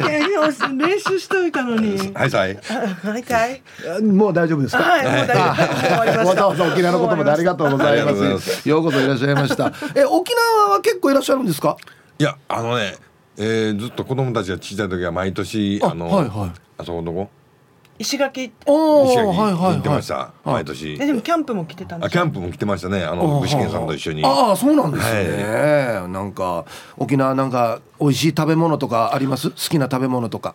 やいや練習しといたのに。はいさい。はいだい。もう大丈夫ですか？はいもう大丈夫。もう終わざわざ沖縄のことまでありがとうございまますようこそいらっしゃいました。え沖縄は結構いらっしゃるんですか？いやあのね、えー、ずっと子供たちが小さい時は毎年ああのはいはい。あそこどこ？石垣。お石垣はいはい行ってました、はい。毎年。え。でもキャンプも来てたんですあキャンプも来てましたね。あの具志堅さんと一緒に。ああそうなんですね、なんか沖縄なんか美味しい食べ物とかあります？好きな食べ物とか。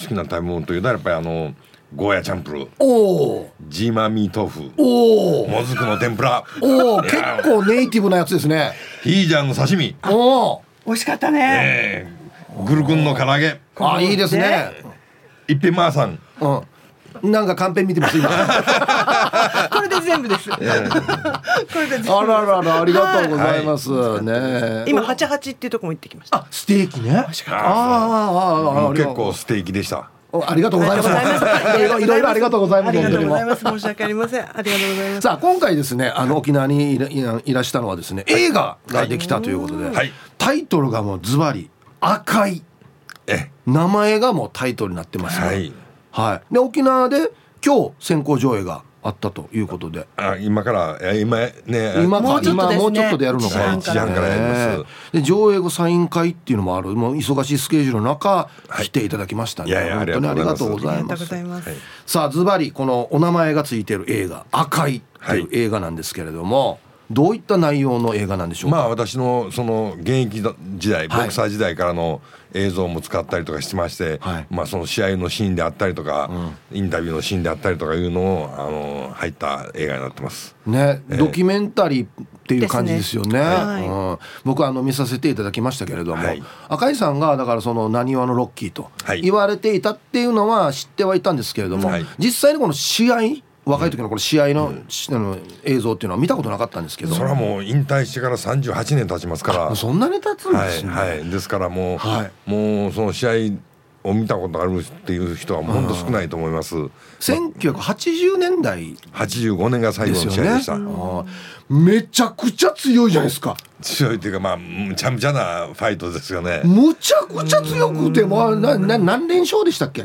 好きな食べ物というとやっぱりあのゴーヤチャンプル。ー、おおジーマミー豆腐、おおもずくの天ぷら、おお結構ネイティブなやつですね。ヒージャンの刺身、おお美味しかったね。えー、グルクンの唐揚げ、あいいですね。一品マーさん。うん なんかカンペ見てます今あ これで全部です。これで全部。らららありがとうございます、ね今八八っていうとこも行ってきました。あステーキねああああああ結構ステーキでした。おありがとうございます。いろいろいろいろありがとうございます。ありがとうござい本ます。申し訳ありません。ありがとうございます。さあ今回ですねあの沖縄にいらいらいらしたのはですね映画ができたということで、はいタイトルがもうズバリ赤いえ、名前がもうタイトルになってますね。はい。はい。で沖縄で今日先行上映があったということで。あ今からえ今ね今かもうちょっとね。今もうちょっとでやるのか。なはい1時半からやります。で上映後サイン会っていうのもある。もう忙しいスケジュールの中、はい。来ていただきましたね。いやいや本当にありがとうございます。さあズバリこのお名前がついてる映画「赤い」という映画なんですけれども、どういった内容の映画なんでしょうか、まあ私のその現役時代ボはい。クサー時代からの映像も使ったりとかしてまして、はい。まあその試合のシーンであったりとか、インタビューのシーンであったりとかいうのをあの入った映画になってます。ね、ええ。ドキュメンタリーっていう感じですよね。ねはいうん、僕はあの見させていただきましたけれども、はい。赤井さんがだからそのなにわのロッキーとはい。言われていたっていうのは知ってはいたんですけれども、はい。実際にこの試合若い時のこの試合の,、しあの映像っていうのは見たことなかったんですけど、それはもう引退してから38年経ちますから。そんなに経つんですね。はいはいですからもう、はいもうその試合を見たことあるっていう人は本当少ないと思います。1980年代85年が最後。の試合でした。めちゃくちゃ強いじゃないですか。強いっていうかまあむちゃむちゃなファイトですよね。むちゃくちゃ強くて、まあ、なな何連勝でしたっけ？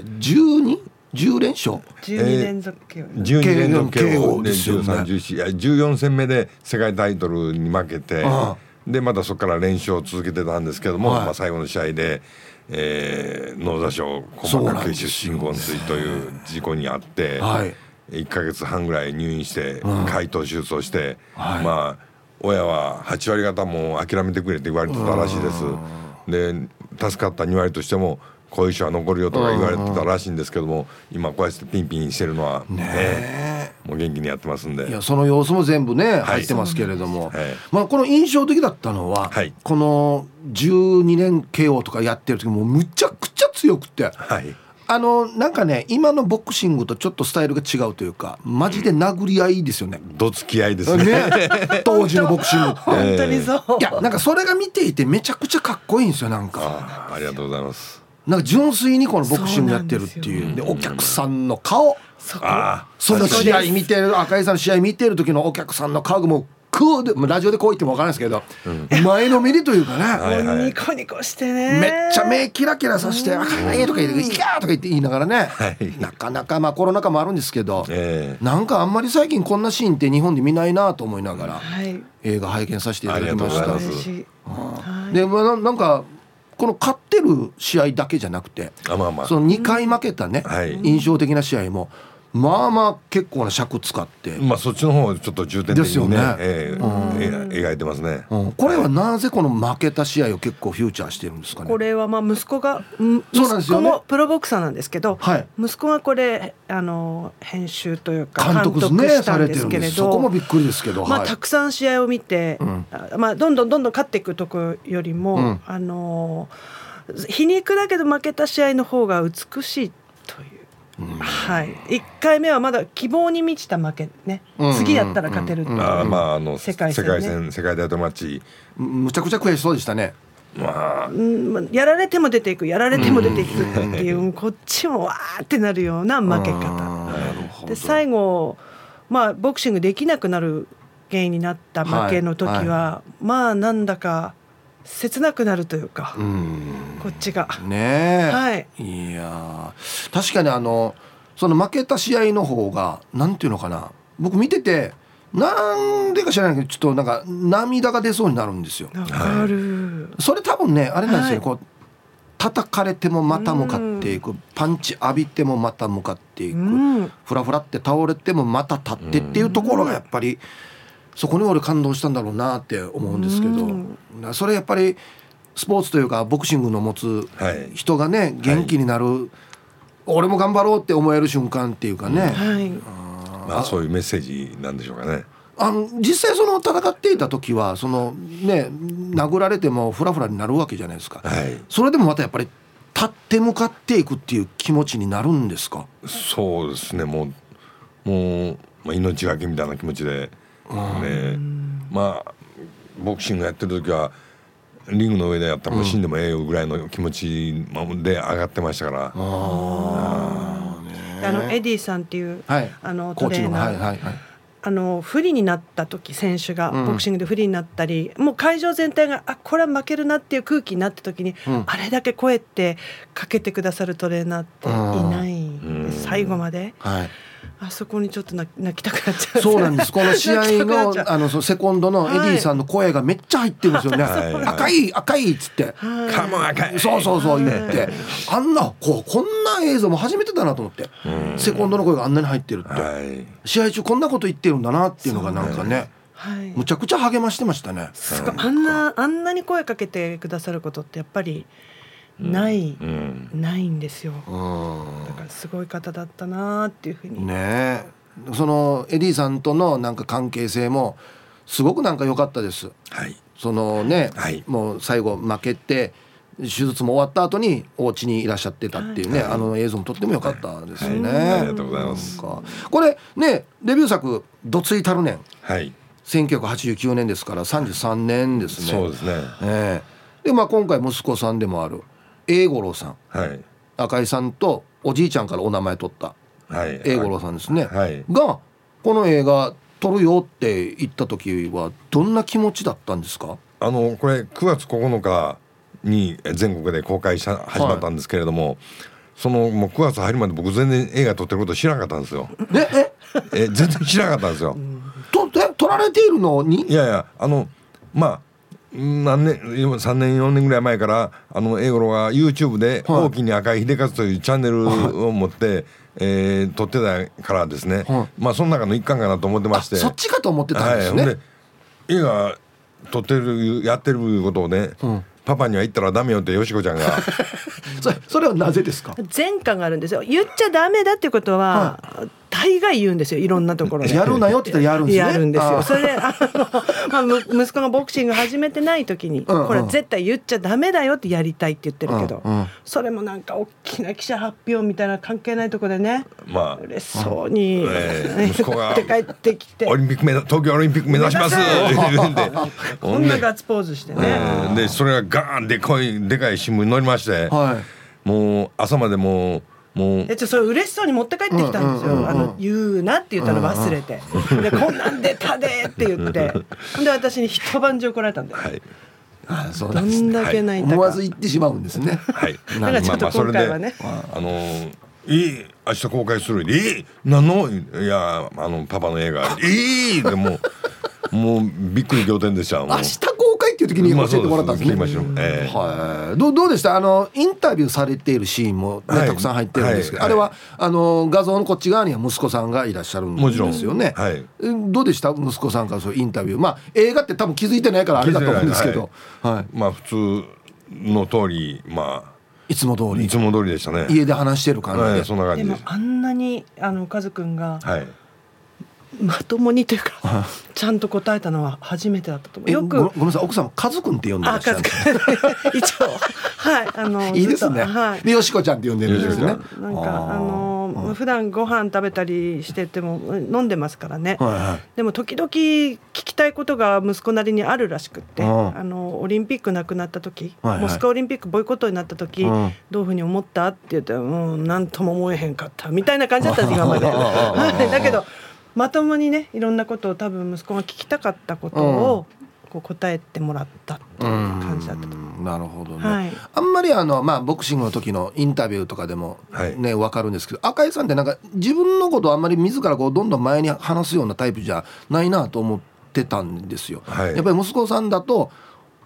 12?10 連勝十二連続記録。12連続 KO KO でですよね。13、14いや14戦目で世界タイトルに負けてああでまたそこから連勝を続けてたんですけども、はい。まあ、最後の試合で、えー、脳挫傷細かけなんですよ出身昏睡という事故にあって、はい。1か月半ぐらい入院してん。開頭手術をして、はい。まあ親は8割方もう諦めてくれって言われてたらしいです。で助かった2割としても後遺症は残るよとか言われてたらしいんですけども今こうやってピンピンしてるのはねねもう元気にやってますんで。いやその様子も全部ねい。入ってますけれども、はい。まあ、この印象的だったのは、はい。この12年 KO とかやってる時もうむちゃくちゃ強くて。はい。あのなんかね今のボクシングとちょっとスタイルが違うというかマジで殴り合いですよね。どつき合いですね。ね。当時のボクシングって。本当にそう。いやなんかそれが見ていてめちゃくちゃかっこいいんですよなんか。ありがとうございますなんか純粋にこのボクシングやってるっていう。でお客さんの顔。あその試合見てる赤井さんの試合見てる時のお客さんの顔がもうクーでラジオでこう言っても分からないですけど、前のめりというかね、はいはい。ニコニコしてね。めっちゃ目キラキラさして「あかんね」とか言って「いや」とか言って言いながらね、い。なかなかまあコロナ禍もあるんですけど、ええ。なんかあんまり最近こんなシーンって日本で見ないなと思いながらはい。映画拝見させていただきました。で、まあ、ななんかこの勝ってる試合だけじゃなくてあまあまあ。その2回負けたね、はい。印象的な試合もまあまあ結構な尺使って、まあそっちの方をちょっと重点的にねですよね。えーえ描いてますね。うん。これはなぜこの負けた試合を結構フューチャーしてるんですかね？これはまあ息子がうんそうなんですよね息子もプロボクサーなんですけど、はい。息子がこれあの編集というか監督したんされてるんですけれどそこもびっくりですけど、まあ、はい。たくさん試合を見て、うん。あまあ、どんどんどんどん勝っていくとこよりも、うん。あの皮肉だけど負けた試合の方が美しいという、はい、1回目はまだ希望に満ちた負けね、うん。次やったら勝てるっていう、あーまああの世界戦ね。世界タイトルマッチむちゃくちゃ悔しそうでしたね。まあ。やられても出ていくやられても出ていくっていう、こっちもわーってなるような負け方。なるほど。で最後まあボクシングできなくなる原因になった負けの時は、はまあなんだか切なくなるというか、うん。こっちが。ねえ、はい。いやー。確かにあのその負けた試合の方がなんていうのかな。僕見ててなんでか知らないけどちょっとなんか涙が出そうになるんですよ。わかる。それ多分ねあれなんですよ、はい。こう叩かれてもまた向かっていく。パンチ浴びてもまた向かっていく、うん。フラフラって倒れてもまた立ってっていうところがやっぱりそこに俺感動したんだろうなって思うんですけど、うん。それやっぱりスポーツというかボクシングの持つはい。人がね元気になる、俺も頑張ろうって思える瞬間っていうかね、はい。まあそういうメッセージなんでしょうかね。あの実際その戦っていた時はそのね殴られてもフラフラになるわけじゃないですか、はい。それでもまたやっぱり立って向かっていくっていう気持ちになるんですか？そうですね。もうもう、まあ、命がけみたいな気持ちで、ね、まあボクシングやってる時はリングの上でやったら死んでもええよぐらいの気持ちで上がってましたから、あのエディさんっていう、はい。あのコーチのトレーナー、はいはいはい。あの不利になった時選手がうん。ボクシングで不利になったり、もう会場全体があこれは負けるなっていう空気になった時に、うん。あれだけ声ってかけてくださるトレーナーっていないんでうん。最後まで。はいあそこにちょっと泣泣きたくなっちゃう。そうなんです。この試合のあのそのセコンドのエディさんの声がめっちゃ入ってるんですよね。赤い赤いっつって。はい。カモン赤い。そうそうそう言って、あんなこうこんな映像も初めてだなと思って、セコンドの声があんなに入ってるって、はい。試合中こんなこと言ってるんだなっていうのがなんかね、はい。むちゃくちゃ励ましてましたね。あんなあんなに声かけてくださることってやっぱりない、うん。ないんですよ。うん。だからすごい方だったなっていうふうに、ねえ。そのエディさんとのなんか関係性もすごくなんか良かったです。はい。そのね、はい。もう最後負けて手術も終わった後にお家にいらっしゃってたっていうね、あの映像もとっても良かったですよね。はい。ありがとうございます。これねデビュー作「どついたる年はい」1989年ですから33年ですね。そうですね。ええ。でまあ今回息子さんでもある英五郎さん。はい。赤井さんとおじいちゃんからお名前取った。はい。英五郎さんですね。はい。がこの映画撮るよって言った時はどんな気持ちだったんですか？あのこれ9月9日に全国で公開した始まったんですけれども、そのもう9月入るまで僕全然映画撮ってること知らなかったんですよ。ねえ？え全然知らなかったんですよ。とえ撮られているの？に？いやいやあのまあ何年今3年4年ぐらい前からあの英語が YouTube で「はい。大きに赤い秀勝」というチャンネルを持って、えー撮ってたからですね、はまあその中の一環かなと思ってまして。そっちかと思ってたんですね、はい、映画撮ってるやってることをね、ん。パパには言ったらダメよってよしこちゃんが。それそれはなぜですか？前科があるんですよ。言っちゃダメだっていうことは、大概言うんですよいろんなところで。やるなよって言ったらやるんですね。やるんですよ。それであの、まあ、む息子がボクシング始めてない時に、うんうん。これ絶対言っちゃダメだよってやりたいって言ってるけど、うんうん。それもなんか大きな記者発表みたいな関係ないところでねまあ。嬉しそうに、ええ。息子が言って帰ってきて。オリンピック目指東京オリンピック目指します。って言うん。でこほんなガッツポーズしてね、えーでそれがガーンでかいでかい新聞に載りまして、はい。もう朝までもうもう。えちょそれ嬉しそうに持って帰ってきたんですよ、うんうんうんうん。あの言うなって言ったの忘れて、でこんなん出たでって言って。で私に一晩中怒られたんだよ、はい。あそうどなんだけ泣いたか、思わず言ってしまうんですね。はい。だからちょっと今回はね。あのーいい明日公開するいい何の？いやあのパパの映画。いい！でもうもうびっくり仰天でした。明日公いう時に教えてもらったんですね。まあええ。はい。どうどうでした？あのインタビューされているシーンも、ねはい。たくさん入ってるんですけど、はい。あれはあの画像のこっち側には息子さんがいらっしゃるんですよね。はい。うんどうでした？息子さんからそうインタビュー。まあ映画って多分気づいてないからあれだと思うんですけど、はい。まあ普通の通りまいつも通り。あいつも通りでしたね。家で話してる感じで。はいそんな感でじです。もあんなにあのカズくんがはいまともにというかちゃんと答えたのは初めてだったと思う。えよくごごめんなさい奥さんカズくんって呼んでらあっしゃる 一応はいあの いいですね。はい。でよしこちゃんって呼んでるんですよね。なんかあの普段ご飯食べたりしてても飲んでますからね。はいはい。でも時々聞きたいことが息子なりにあるらしくって、うん。あのオリンピックなくなった時、モスクワオリンピックボイコットになった時、うん。どういうふうに思った？って言ってうん何とも思えへんかった。みたいな感じだったんです今まで。だけどまともにねいろんなことを多分息子が聞きたかったことをこう答えてもらったっていう感じだったなるほどね、はい。あんまりあの、まあ、ボクシングの時のインタビューとかでもはい。ね、わかるんですけど赤井さんってなんか自分のことをあんまり自らこうどんどん前に話すようなタイプじゃないなと思ってたんですよ。はい。やっぱり息子さんだと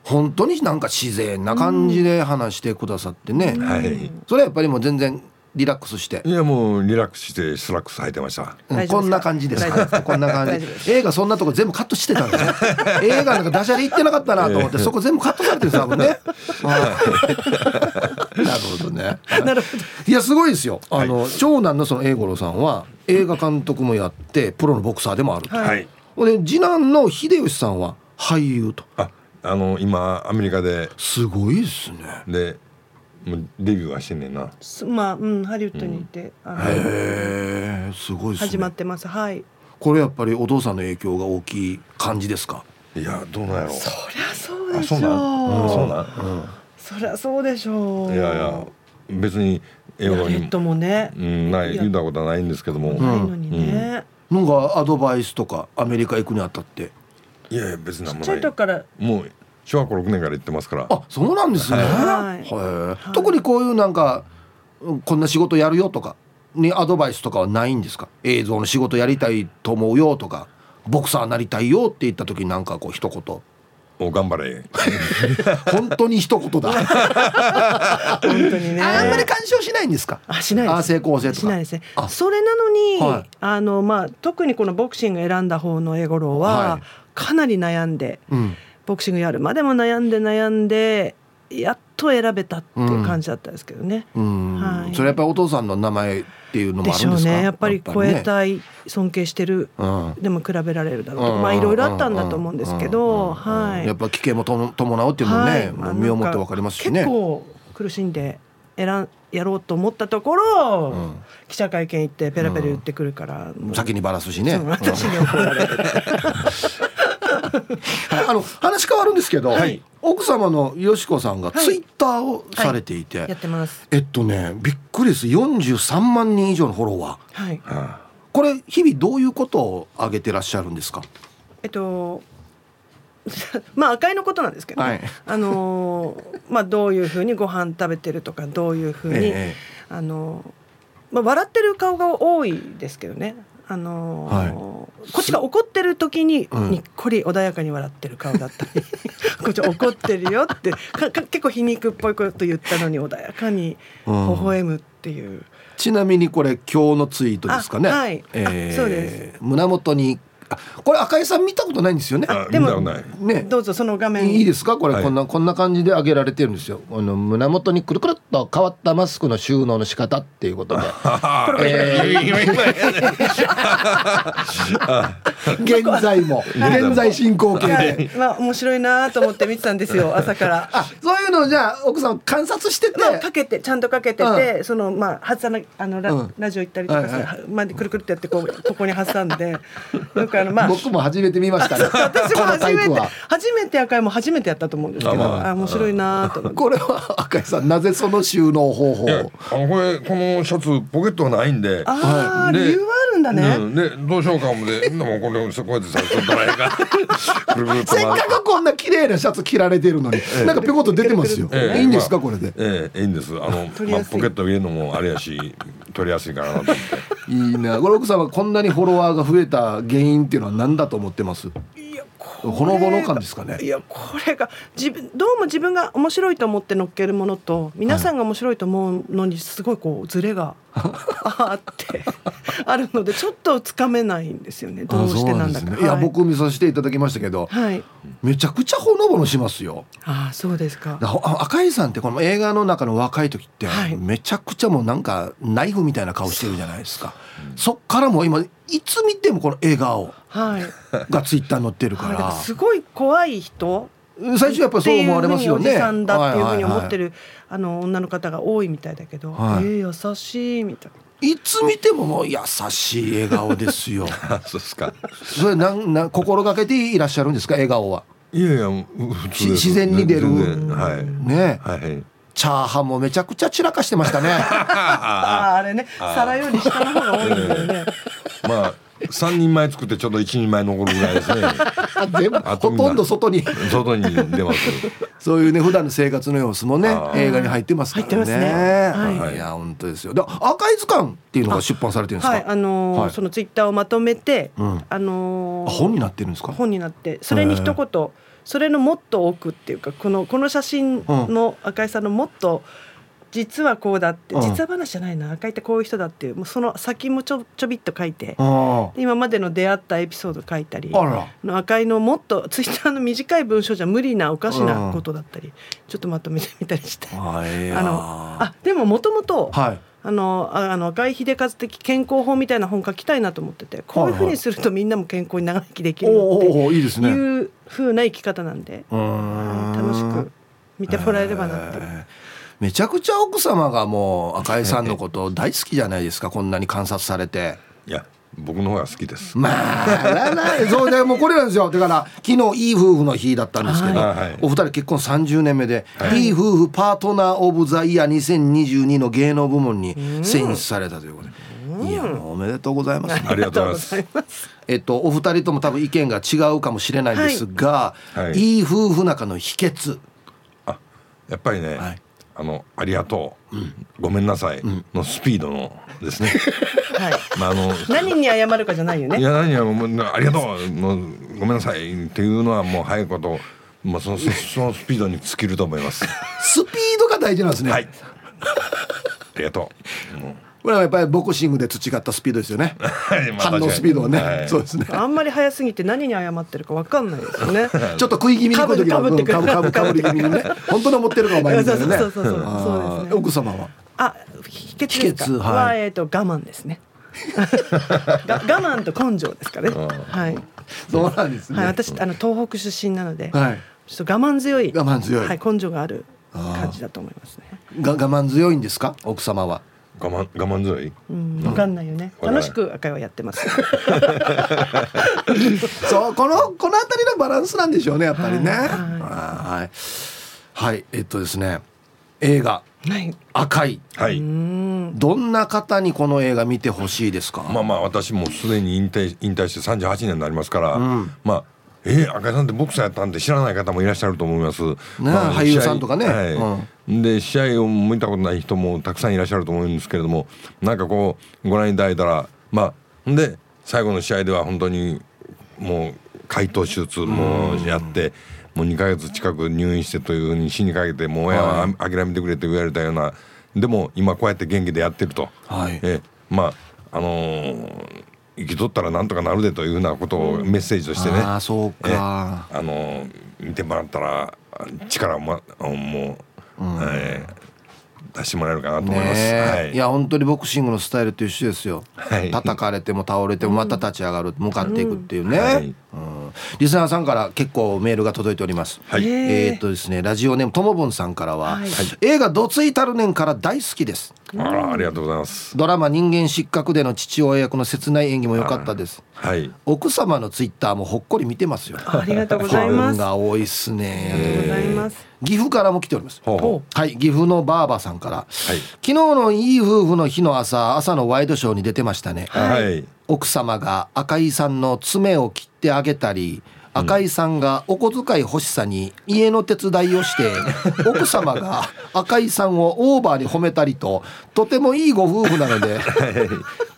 本当になんか自然な感じで話してくださってね、はい。それはやっぱりもう全然リラックスして。いやもうリラックスしてスラックス履いてました。うんこんな感じです。こんな感じ。映画そんなとこ全部カットしてたんですね。映画なんかダジャレ言ってなかったなと思ってそこ全部カットされてるんです多分ね。はい。なるほどね。なるほど。いやすごいですよ。あの、長男のその英五郎さんは映画監督もやってプロのボクサーでもあると、はい。はい。で次男の秀吉さんは俳優と。ああの今アメリカで。すごいですね。でもうデビューはしてんねんな。すまあうんハリウッドにいて、あのへえすごいですね。始まってます。はい。これやっぱりお父さんの影響が大きい感じですか？いやどうなんやろ。そりゃそうでしあそうなん？ょう。そうなん？そりゃそうでしょう。いやいや別に英いや語にヘッドもね、うんない言うたことはないんですけども、ないのにね。なんかアドバイスとかアメリカ行くにあたって？いやいや別になんちっちゃい時からもう小学校6年から行ってますから。あそうなんですね、はい。はい。特にこういうなんかうんこんな仕事やるよとかにアドバイスとかはないんですか？映像の仕事やりたいと思うよとかボクサーなりたいよって言った時になんかこう一言。お頑張れ。本当に一言だ。本当にね。あんまり干渉しないんですか？あしないです。あ成功性とか。しないです。ねあ。それなのに、はい。あのまあ特にこのボクシング選んだ方のエゴロは、はい。かなり悩んで、うんボクシングやる。までも悩んで悩んでやっと選べたっていう感じだったんですけどね。うん、はい。それやっぱりお父さんの名前っていうのもでしょうあるんですかね。やっぱり超えい、たい尊敬してる、うん。でも比べられるだろうとか、うん。まあいろいろあったんだと思うんですけど、うん。はい。やっぱ危険もとも伴うっていうのもね、はい。もう身をもってわかりますしね。結構苦しんで選んやろうと思ったところ、ん。記者会見行ってペラペラ言ってくるから、もう。先にバラすしね、私に怒られる。はいあの話変わるんですけど、はい奥様のよしこさんがはいツイッターをされていて、やってます。えっとねびっくりです43万人以上のフォロワーはい。あこれ日々どういうことを上げてらっしゃるんですか？えっと。まあ赤いのことなんですけど、ねはいあのーまあどういうふうにご飯食べてるとかどういうふうに、ええあのーまあ笑ってる顔が多いですけどね。あのーはい。こっちが怒ってる時にうん。にっこり穏やかに笑ってる顔だったり、こっちは怒ってるよってかか結構皮肉っぽいこと言ったのに穏やかに微笑むっていう。ちなみにこれ今日のツイートですかね、あはい。えーあそうで胸元にあこれ赤井さん見たことないんですよね？あでもね。どうぞその画面。いいですか？これ、はい。こんなこんな感じで上げられてるんですよ。あの胸元にくるくるっと変わったマスクの収納の仕方っていうことで。えー 現在も。現在進行形で。はい、まあ面白いなと思って見てたんですよ朝から。あそういうのをじゃあ奥さん観察してて、まあ、かけてちゃんとかけてて、そのまあ挟なあのラ,、うん。ラジオ行ったりとかさ、はい。はまあくるくるってやってこうここに挟んで。よくあのまあ僕も初めて見ましたね。私も初めて初めて赤いも初めてやったと思うんですけどあまあ。あ面白いなと思って。これは赤井さんなぜその収納方法あのこれこのシャツポケットがないんで。ああ、で理由はあるんだね。うん。でどうしようかも ででもこれそこやってさちょっとないかせっかくこんな綺麗なシャツ着られてるのに、なんかぴょこっと出てますよ、ええ。いいんですか、まあこれで。ええいいんです。あの まあポケット入れるのもあれやし取りやすい。かなと思っていいな。これ奥様こんなにフォロワーが増えた原因っていうのは何だと思ってます？ほのぼの感ですかね。いやこれが自分どうも自分が面白いと思って乗っけるものと皆さんが面白いと思うのにすごいこうズレが あってあるのでちょっとつかめないんですよね。どうしてなんだか。あそうですね。いやはい。僕見させていただきましたけどはい。めちゃくちゃほのぼのしますよ。ああそうですか。赤井さんってこの映画の中の若い時ってはい。めちゃくちゃもうなんかナイフみたいな顔してるじゃないですか。そっからもう今いつ見てもこの笑顔はい。がツイッターに載ってるかはいだかららすごい怖い人最初やっぱりそう思われますよね。っていうふうにおじさんだっていうふうに思ってはい。る、あの女の方が多いみたいだけど、はい。えー優しいみたいな。いつ見てももう優しい笑顔ですよ。あ そうですか。それなんなん心がけていらっしゃるんですか？笑顔は。いやいや普通自然に出る。はいね。はい。チャーハンもめちゃくちゃ散らかしてましたね。あああれね皿より下の方が多いんだよね。まあ三人前作ってちょうど一人前残るぐらいですね。全部ほあとみんど外に。外に出ます そういうね普段の生活の様子もね映画に入ってますからね。入ってますね。はい。い。や本当ですよ。で赤い図鑑っていうのが出版されてるんですか？はい、あのーはい。そのツイッターをまとめて、うん。あのーあ本になってるんですか？本になってそれに一言それのもっと奥っていうかこのこの写真の赤井さんのもっと実はこうだって、うん。実話じゃないな赤井ってこういう人だっていうもうその先もちょちょびっと書いて今までの出会ったエピソード書いたりの赤井のもっとツイッターの短い文章じゃ無理なおかしなことだったり、ちょっとまとめてみたりして。はいあのあでももともとはい。あのああの赤井秀和的健康法みたいな本書きたいなと思っててこういうふうにするとみんなも健康に長生きできるおっていうふうな生き方なんで、楽しく見てもらえればなってめちゃくちゃ奥様がもう赤井さんのこと大好きじゃないですかこんなに観察されて。いや僕の方が好きです。まあななそうでもうこれなんですよ。だから昨日いい夫婦の日だったんですけど、はいはい。お二人結婚30年目で、、はい。い夫婦パートナー・オブ・ザ・イヤー2022の芸能部門に選出されたということで、いやおめでとうございます、ありがとうございます。えっとお二人とも多分意見が違うかもしれないんですが、はい。い、い夫婦仲の秘訣。あやっぱりね、はいあのありがとう、ごめんなさいのスピードのですね、はい。まああの何に謝るかじゃないよね。いや何やもうありがとうのごめんなさいっていうのはもう早いことまあそのそそのスピードに尽きると思います。スピードが大事なんですね、はい。ありがとう。もうこれはやっぱりボクシングで培ったスピードですよね 反応スピードはね、はいそうですねあんまり早すぎて何に謝ってるかわかんないですよね。ちょっと食い気味にこういう時はかぶってくるうんかぶかぶり気味にね 本当に思ってるかお前みたいなねそうそうそうそうあーそうですね奥様はあ、秘訣ですか。秘訣はいは、えっ、と我慢ですね。が我慢と根性ですかね。はい。そうなんですねはい、私あの東北出身なので、はいちょっと我慢強い我慢強いはい、根性がある感じだと思いますね。が我慢強いんですか奥様は我慢我慢強い？うん、わかんないよね。楽しく赤いはやってます。そうこのこの辺りのバランスなんでしょうねやっぱりねはいはいはいえっとですね映画はい。「赤いはい。うん。」どんな方にこの映画見てほしいですか？まあまあ私もすでに引退引退して38年になりますから、うんまあえー、赤井さんってボクサーやったんで知らない方もいらっしゃると思います。まあ俳優さんとかね。はいで試合を見たことない人もたくさんいらっしゃると思うんですけれどもなんかこうご覧いただいたらまあんで最後の試合では本当にもう解凍手術もやって。もう2ヶ月近く入院してというふうに死にかけてもう親は諦めてくれと言われたようなでも今こうやって元気でやってると、はい。えまああのー生きとったらなんとかなるでというふうなことをメッセージとしてね、ああそうえかあのー見てもらったらあ力をもあもう、えー出してもらえるかなと思います。はい。いや本当にボクシングのスタイルと一緒ですよ、はい。叩かれても倒れても また立ち上がる向かっていくっていうね、はい。うん。リスナーさんから結構メールが届いております、はい。えーっとですねラジオネームともぶんさんからは、はい。映画「どついたるねん」から大好きですあらありがとうございます。ドラマ「人間失格」での父親役の切ない演技も良かったですはい。奥様のツイッターもほっこり見てますよありがとうございます。ファンが多いっすありがとうございねます。岐阜からも来ておりますほうほはい岐阜のバーバさんから、はい昨日のいい夫婦の日の朝朝のワイドショーに出てましたね、はい。奥様が赤井さんの爪を切ってあげたり赤井さんがお小遣い欲しさに家の手伝いをして 奥様が赤井さんをオーバーに褒めたりととてもいいご夫婦なので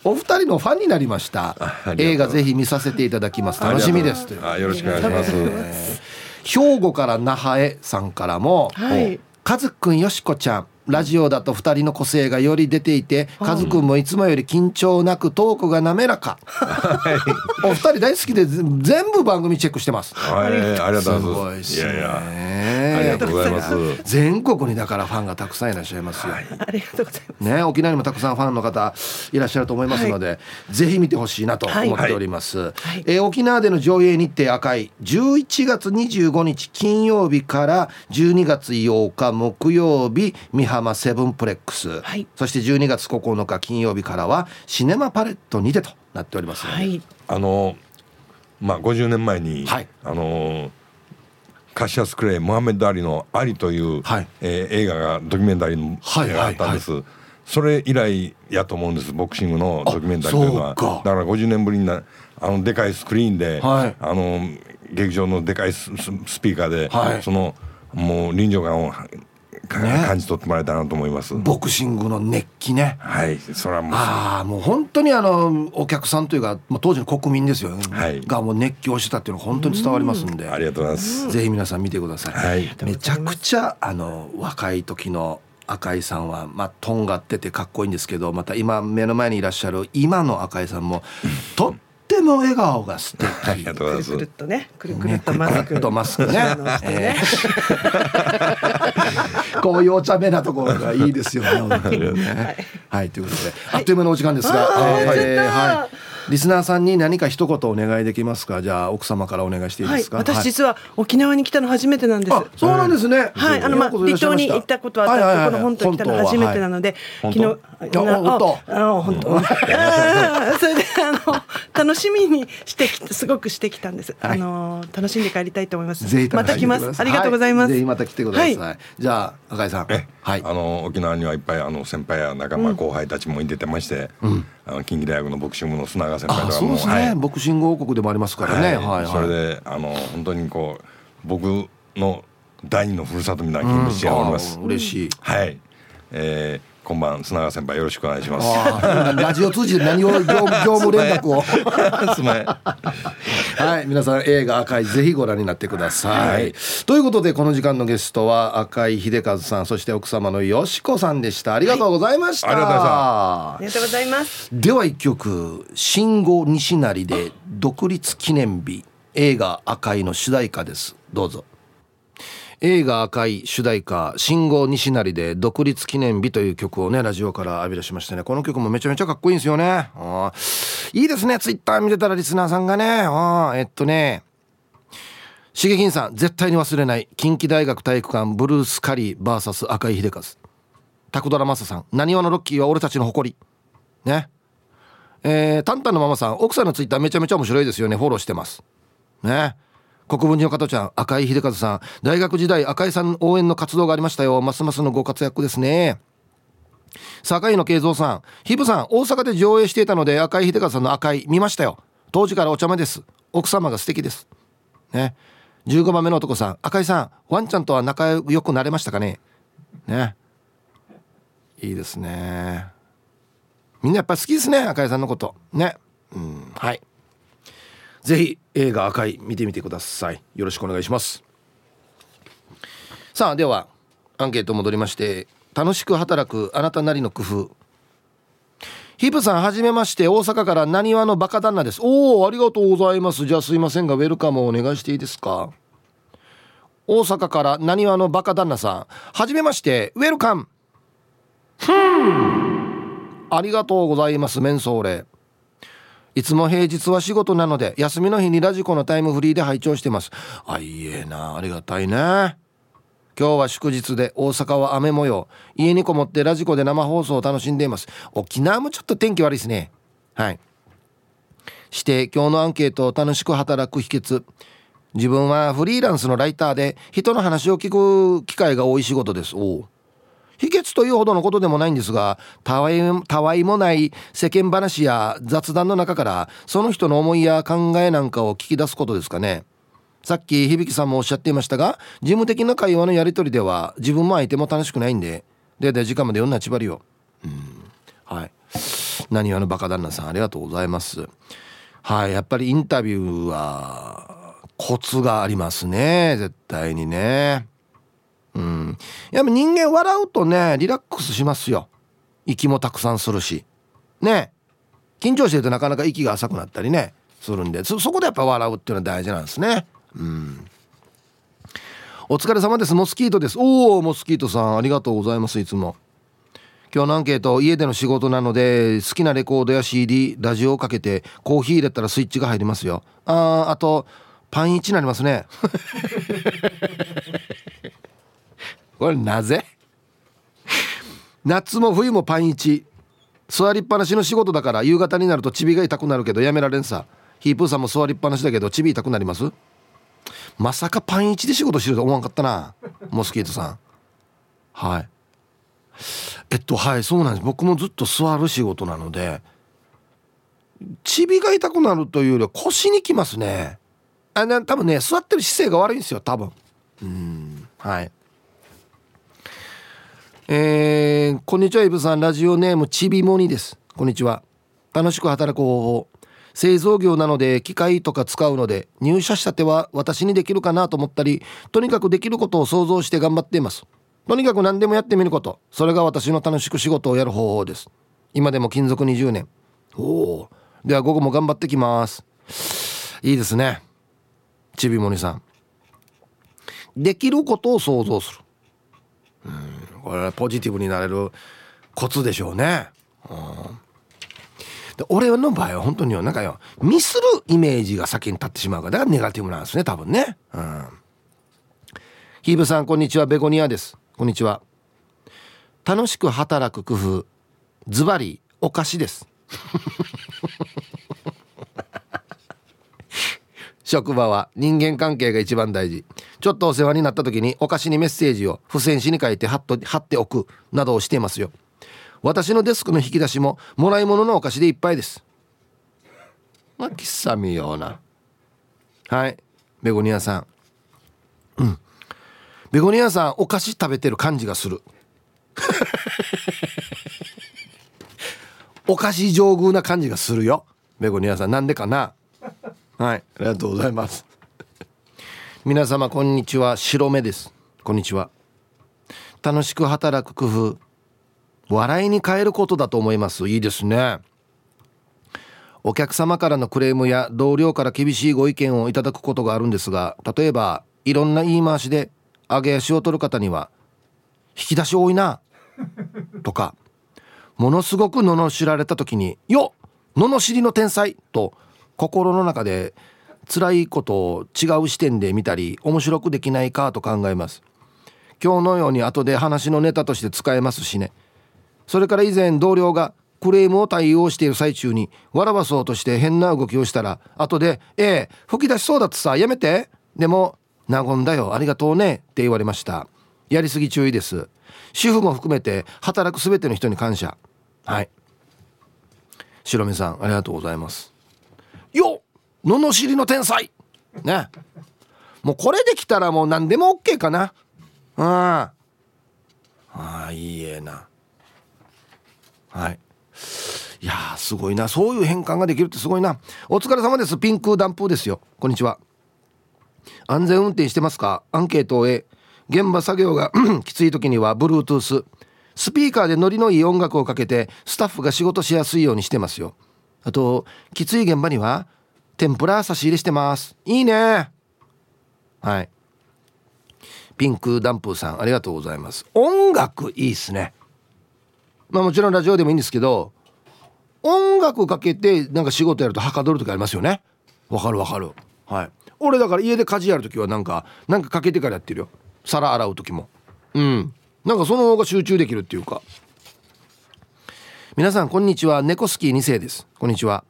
お二人のファンになりました。映画ぜひ見させていただきます。楽しみです。というあよろしくお願いします。兵庫から那覇へさんからも、はい。カズくんよしこちゃんラジオだと2人の個性がより出ていてカズくんもいつもより緊張なくトークが滑らか。お二人大好きでぜ全部番組チェックしてます。はいありがとうございます。すごいっすね。いやいやありがとうございます。全国にだからファンがたくさんいらっしゃいますよ、ありがとうございます。ね、沖縄にもたくさんファンの方いらっしゃると思いますので、ぜひ見てほしいなと思っております、い。えー沖縄での上映日程赤い。11月25日金曜日から12月8日木曜日美浜セブンプレックス、はい。そして12月9日金曜日からはシネマパレットにてとなっておりますので、はい。あのまあ50年前に、はい。あのカシアス・クレイモハメド・アリの「アリ」という、はい。えー映画がドキュメンタリーのはい映画があったんです、それ以来やと思うんですボクシングのドキュメンタリーというのは。だから50年ぶりになあのでかいスクリーンで、はい。あの劇場のでかいスピーカーで、はい。そのもう臨場感を感じ取ってもらえたらなと思います。ボクシングの熱気ね。はい、それはもう。ああもう本当にあのお客さんというか、まあ、当時の国民ですよ、はい。がもう熱狂したっていうのが本当に伝わりますんで、ありがとうございます。ぜひ皆さん見てください。はい。めちゃくちゃあの若い時の赤井さんはまあとんがっててかっこいいんですけどまた今目の前にいらっしゃる今の赤井さんもとっても笑顔が素敵。ありがとうございます。くるくるっ。とね。くるくるねっとマスク。くるくるっとマスクね。あのしてね こういうお茶目なところがいいですよね。はい、ということで、あっという間のお時間ですが、あーえはい、リスナーさんに何か一言お願いできますか？じゃあ奥様からお願いしていいはいですか。私実は沖縄に来たの初めてなんですあ、そうなんですね。はい、あのまあ離島に行ったことはあったこの本島に来たの初めてなので、本昨日当？いや本当あの本当、それであの楽しみにしてきすごくしてきたんです。はいあの楽しんで帰りたいと思います。ぜひまた来ます。ありがとうございます。はぜひまた来てください。はいじゃあ赤井さん。えはい。あの沖縄にはいっぱいあの先輩や仲間、後輩たちも出てまして、あの近畿大学のボクシングの砂川先輩あ、とかもそうですね、はいボクシング王国でもありますからね。はい。それであの本当にこう僕の第二のふるさとみたいな気持ちがおります、あ嬉しい。はい、えー、今晩砂川先輩よろしくお願いしますラジオ通じて何を業務業務連絡を。すまん はい、皆さん映画赤いぜひご覧になってください。はいということでこの時間のゲストは赤井秀和さんそして奥様のよしこさんでした。ありがとうございました。はいありがとうございありがとうございます。では一曲新語西成で独立記念日映画赤いの主題歌ですどうぞ映画赤い主題歌新語西成で独立記念日という曲をねラジオから浴び出しましてねこの曲もめちゃめちゃかっこいいんですよね。いいですねツイッター見てたらリスナーさんがね。えっとねしげきんさん絶対に忘れない近畿大学体育館ブルース・カリー VS 赤井秀和。タクドラマサさん。なにわのロッキーは俺たちの誇り。ね。えー、タンタンのママさん奥さんのツイッターめちゃめちゃ面白いですよね。フォローしてます。ね。国分寺の加藤ちゃん赤井秀和さん。大学時代赤井さん応援の活動がありましたよ。ますますのご活躍ですね。坂井の慶三さん。ヒブさん大阪で上映していたので赤井秀和さんの赤井見ましたよ。当時からお茶目です。奥様が素敵です。ね。15番目の男さん。赤井さんワンちゃんとは仲良くなれましたかね？ね。いいですね。みんなやっぱ好きですね赤井さんのこと。ね。うんはい。ぜひ映画赤い見てみてください。よろしくお願いします。さあではアンケート戻りまして楽しく働くあなたなりの工夫。ヒブさんはじめまして。大阪からなにわのバカ旦那です。おおありがとうございます。じゃあすいませんがウェルカムをお願いしていいですか？大阪からなにわのバカ旦那さん。はじめまして。ウェルカム。ありがとうございます。メンソーレいつも平日は仕事なので休みの日にラジコのタイムフリーで拝聴してます。あいいえな。ありがたいね。今日は祝日で大阪は雨模様。家にこもってラジコで生放送を楽しんでいます。沖縄もちょっと天気悪いですね。はい。して今日のアンケートを楽しく働く秘訣。自分はフリーランスのライターで人の話を聞く機会が多い仕事です。おう。秘訣というほどのことでもないんですがたわいたわいもない世間話や雑談の中からその人の思いや考えなんかを聞き出すことですかね。さっき響さんもおっしゃっていましたが事務的な会話のやり取りでは自分も相手も楽しくないんででで時間まで読んなちばりようん。はい。何話のバカ旦那さんありがとうございます。はいやっぱりインタビューはコツがありますね絶対にね。うん。やっぱ人間笑うとねリラックスしますよ。息もたくさんするし。ね。緊張してるとなかなか息が浅くなったりねするんで。そこでやっぱ笑うっていうのは大事なんですね。うん。お疲れ様です。モスキートです。おおモスキートさんありがとうございますいつも。今日のアンケート家での仕事なので好きなレコードや CD ラジオをかけてコーヒー入れたらスイッチが入りますよ。ああとパン1になりますね。これなぜ？夏も冬もパン1座りっぱなしの仕事だから夕方になるとチビが痛くなるけどやめられんさ。ヒープーさんも座りっぱなしだけどチビ痛くなります？まさかパン1で仕事してると思わんかったな。モスキートさん。はい。えっとはいそうなんです。僕もずっと座る仕事なのでチビが痛くなるというよりは腰にきますね。あな多分ね座ってる姿勢が悪いんですよ多分。うんはい。えー、こんにちはイブさんラジオネームちびもにです。こんにちは。楽しく働く方法製造業なので機械とか使うので入社したては私にできるかなと思ったりとにかくできることを想像して頑張っています。とにかく何でもやってみること。それが私の楽しく仕事をやる方法です。今でも勤続20年。おおでは午後も頑張ってきます。いいですね。ちびもにさん。できることを想像する。うん。これはポジティブになれるコツでしょうね、うん。で俺の場合は本当になんかよミスるイメージが先に立ってしまうからだからネガティブなんですね多分ね。うん。ヒーブさんこんにちは。ベゴニアです。こんにちは。楽しく働く工夫ズバリお菓子です。職場は人間関係が一番大事。ちょっとお世話になった時にお菓子にメッセージを付箋紙に書いて貼っと貼っておくなどをしていますよ。私のデスクの引き出しももらい物のお菓子でいっぱいです。まあ喫茶みような。はい。ベゴニアさん。うん。ベゴニアさんお菓子食べてる感じがする。お菓子上宮な感じがするよ。ベゴニアさんなんでかな？はい。ありがとうございます。皆様こんにちは。白目です。こんにちは。楽しく働く工夫。笑いに変えることだと思います。いいですね。お客様からのクレームや同僚から厳しいご意見をいただくことがあるんですが例えばいろんな言い回しで上げ足を取る方には「引き出し多いな」とかものすごく罵られた時に「よ罵りの天才!」と心の中で辛いことを違う視点で見たり面白くできないかと考えます。今日のように後で話のネタとして使えますしね。それから以前同僚がクレームを対応している最中に笑わそうとして変な動きをしたら後で「ええ吹き出しそうだってさやめて」でも「和んだよありがとうね」って言われました。やりすぎ注意です。主婦も含めて働く全ての人に感謝。はい。白目さんありがとうございます。よ罵りの天才。ね。もうこれできたらもう何でも OK かな。うん。ああいいえな。はい。いやすごいな。そういう変換ができるってすごいな。お疲れ様です。ピンクダンプですよ。こんにちは。安全運転してますか？アンケートを終え現場作業が きつい時には Bluetooth スピーカーでノリのいい音楽をかけてスタッフが仕事しやすいようにしてますよ。あときつい現場には天ぷら差し入れしてます。いいね。はい。ピンクダンプーさんありがとうございます。音楽いいっすね。まあもちろんラジオでもいいんですけど音楽かけてなんか仕事やるとはかどる時ありますよね。わかるわかる。はい。俺だから家で家事やる時はなんかなんかかけてからやってるよ。皿洗う時も。うん。なんかその方が集中できるっていうか。皆さんこんにちは。猫スキー2世です。こんにちは。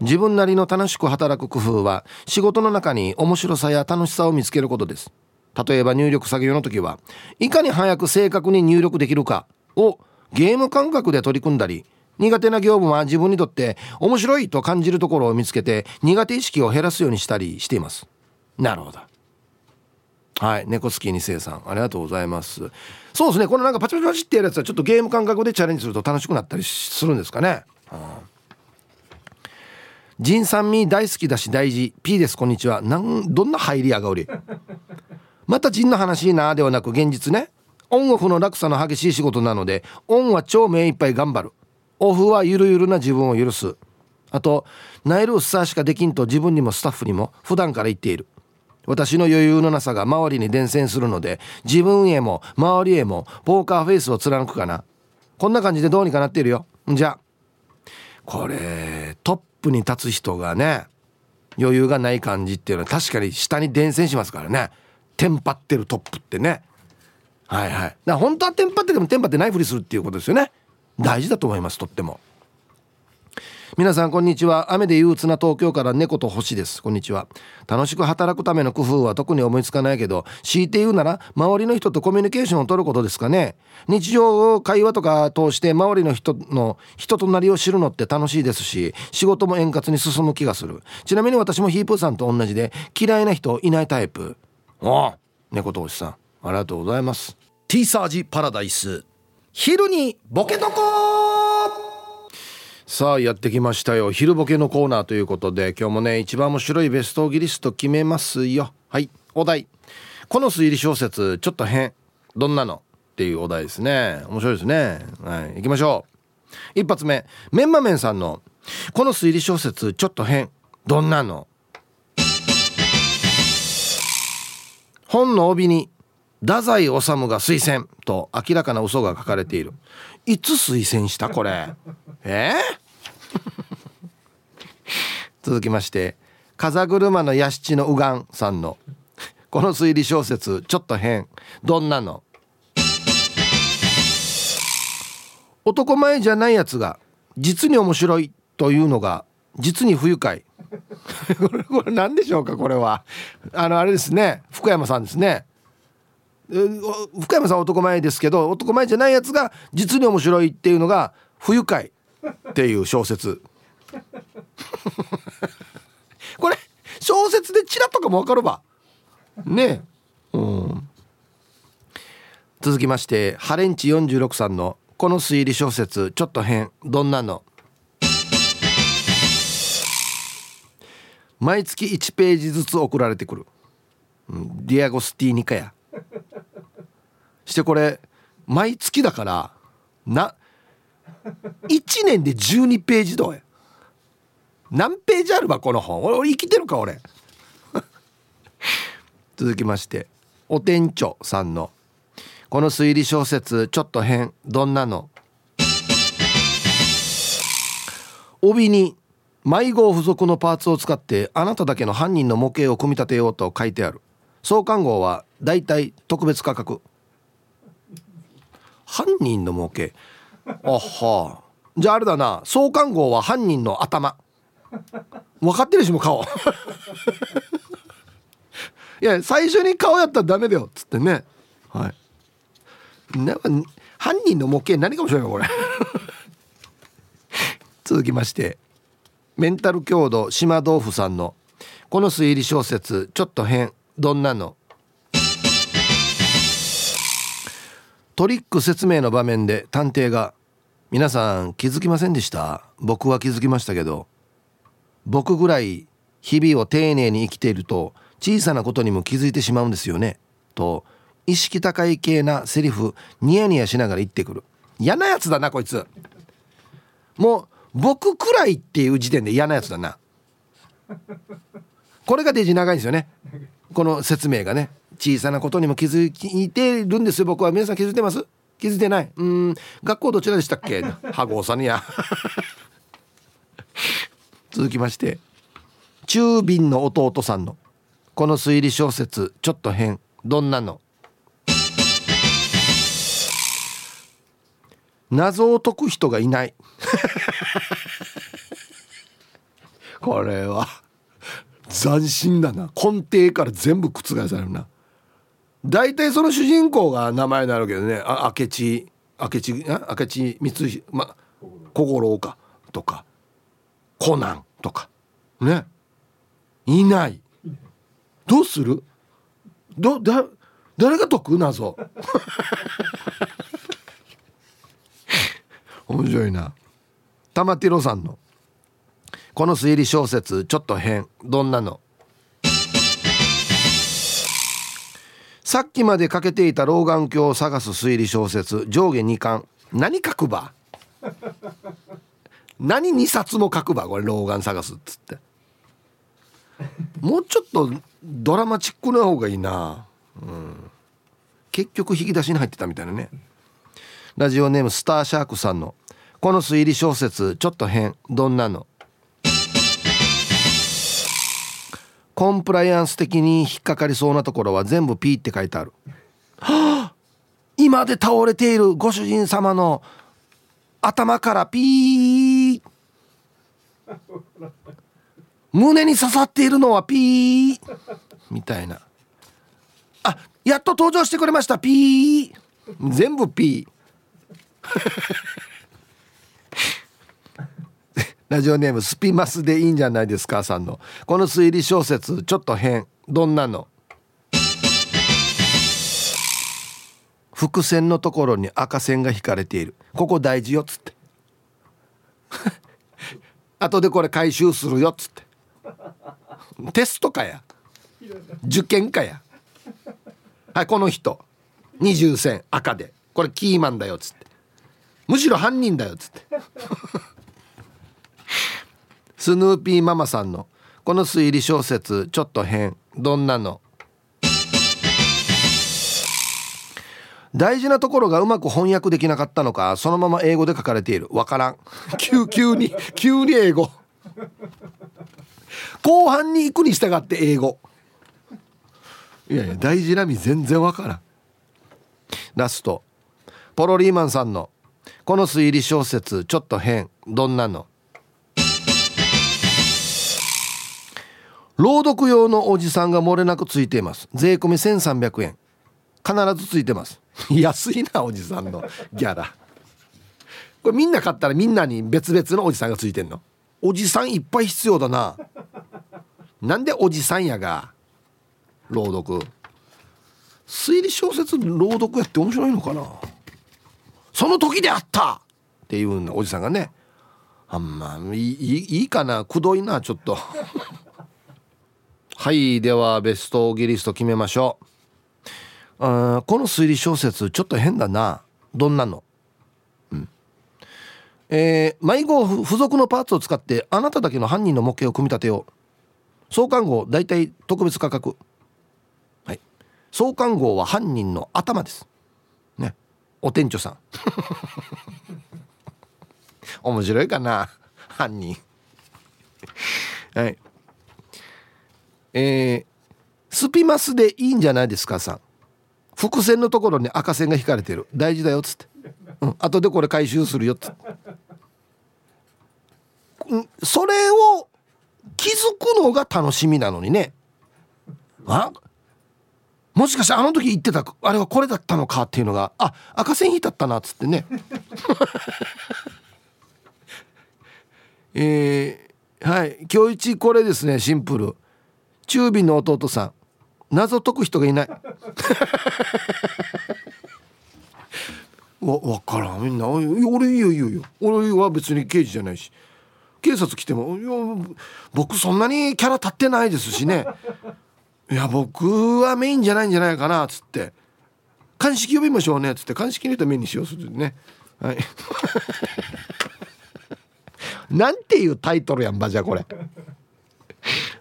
自分なりの楽しく働く工夫は仕事の中に面白さや楽しさを見つけることです。例えば入力作業の時はいかに早く正確に入力できるかをゲーム感覚で取り組んだり苦手な業務は自分にとって面白いと感じるところを見つけて苦手意識を減らすようにしたりしています。なるほど。はい。猫好き二世さんありがとうございます。そうですね。このなんかパチパチパチってやるやつはちょっとゲーム感覚でチャレンジすると楽しくなったりするんですかね、うん。ジンさんミー大好きだし大事。P ですこんにちは。なんどんな入りやがおり。またジンの話なではなく現実ね。オンオフの落差の激しい仕事なのでオンは超目いっぱい頑張る。オフはゆるゆるな自分を許す。あとナイルうっさしかできんと自分にもスタッフにも普段から言っている。私の余裕のなさが周りに伝染するので自分へも周りへもポーカーフェイスを貫くかな。こんな感じでどうにかなっているよ。じゃあこれトップに立つ人がね余裕がない感じっていうのは確かに下に伝染しますからね。テンパってるトップってね。はいはい。だから本当はテンパっててもテンパってないふりするっていうことですよね。大事だと思いますとっても。皆さんこんにちは。雨で憂鬱な東京から猫と星です。こんにちは。楽しく働くための工夫は特に思いつかないけど強いて言うなら周りの人とコミュニケーションを取ることですかね。日常会話とか通して周りの人の人となりを知るのって楽しいですし仕事も円滑に進む気がする。ちなみに私もヒープーさんと同じで嫌いな人いないタイプ。お猫と星さん。ありがとうございます。T サージパラダイス。昼にボケとこさあやってきましたよ。昼ボケのコーナーということで今日もね一番面白いベストギリスト決めますよ。はいお題。この推理小説ちょっと変。どんなの？っていうお題ですね。面白いですね。はい行きましょう。一発目。メンマメンさんのこの推理小説ちょっと変。どんなの？本の帯に太宰治が推薦と明らかな嘘が書かれている。いつ推薦した？これ。え？ー、続きまして風車の屋敷のうがんさんのこの推理小説ちょっと変。どんなの？男前じゃないやつが実に面白いというのが実に不愉快。これこれ何でしょうかこれは。あのあれですね福山さんですね。福山さん男前ですけど男前じゃないやつが実に面白いっていうのが不愉快。っていう小説。これ小説でチラとかも分かるばねえ。うん。続きましてハレンチ46さんのこの推理小説ちょっと変。どんなの？毎月1ページずつ送られてくる、うん、ディアゴスティーニカや。してこれ毎月だからな1年で12ページどうや？何ページあるわこの本？俺生きてるか俺。続きましてお店長さんのこの推理小説ちょっと変どんなの？帯に迷子付属のパーツを使ってあなただけの犯人の模型を組み立てようと書いてある。創刊号はだいたい特別価格。犯人の模型。あはじゃああれだな。創刊号は犯人の頭。分かってるしも顔。いや最初に顔やったらダメだよ。っつってね。はい。なんか犯人の模型何かもしれないこれ。続きまして。メンタル強度島豆腐さんの。この推理小説ちょっと変。どんなの？トリック説明の場面で探偵が「皆さん気づきませんでした？僕は気づきましたけど。僕ぐらい日々を丁寧に生きていると小さなことにも気づいてしまうんですよね」と意識高い系なセリフニヤニヤしながら言ってくる。嫌なやつだなこいつ。もう僕くらいっていう時点で嫌なやつだな。これがデジ長いんですよね。この説明がね。小さなことにも気づいてるんですよ。僕は皆さん気づいてます？気づいてない。うん。学校どちらでしたっけ？羽子さんや 続きまして。中瓶の弟さんの。この推理小説ちょっと変。どんなの？謎を解く人がいない。これは。斬新だな。根底から全部覆されるな大体その主人公が名前になるけどね。あ明智明智あ明智光秀ま小五郎か。とか。コナン。とか。ね。いない。どうする？どだ誰が解く？謎。面白いな。玉ティロさんの。この推理小説ちょっと変。どんなの？さっきまでかけていた老眼鏡を探す推理小説上下2巻。何書くば？何2冊も書くば？これ老眼探すっつって。もうちょっとドラマチックな方がいいな、うん、結局引き出しに入ってたみたいなね。ラジオネームスターシャークさんの「この推理小説ちょっと変どんなの?」コンプライアンス的に引っかかりそうなところは全部 P って書いてある。はあ、今で倒れているご主人様の頭からピー。胸に刺さっているのはピー。みたいな。あやっと登場してくれました。ピー。全部ピー。ラジオネームスピマスでいいんじゃないですかさんの。この推理小説ちょっと変。どんなの？伏線のところに赤線が引かれている。ここ大事よっつって。後でこれ回収するよっつって。テストかや。受験かや。はいこの人。二重線赤で。これキーマンだよっつって。むしろ犯人だよっつって。スヌーピーママさんのこの推理小説ちょっと変どんなの？大事なところがうまく翻訳できなかったのかそのまま英語で書かれている。わからん。急急に急に英語。後半に行くに従って英語。いやいや大事なみ全然わからん。ラスト。ポロリーマンさんのこの推理小説ちょっと変どんなの？朗読用のおじさんが漏れなくついています。税込み1300円。必ずついてます。安いなおじさんの。ギャラ。これみんな買ったらみんなに別々のおじさんがついてんの。おじさんいっぱい必要だな。なんでおじさんやが朗読。推理小説朗読やって面白いのかな。その時であった！っていうおじさんがね。あんまいいいいかな。くどいなちょっと。はいではベストギリスト決めましょう。あこの推理小説ちょっと変だな。どんなの？うん。えー、迷子付属のパーツを使ってあなただけの犯人の模型を組み立てよう。創刊号大体特別価格。はい。創刊号は犯人の頭です。ね。お店長さん。面白いかな？犯人。はい。えー、スピマスでいいんじゃないですかさん。伏線のところに赤線が引かれてる。大事だよっつって、うん、後でこれ回収するよっつって、うん、それを気づくのが楽しみなのにね。あもしかしてあの時言ってたあれはこれだったのかっていうのがあ赤線引いたったなっつってね。えー、はい今日一これですねシンプル。中火の弟さん。謎解く人がいない。わ分からん。みんな俺いいよいいよいいよ。俺は別に刑事じゃないし。警察来ても「いや僕そんなにキャラ立ってないですしね。いや僕はメインじゃないんじゃないかな」っつって「鑑識呼びましょうね」っつって。鑑識の人メインにしようするね。はい。なんていうタイトルやんばじゃこれ。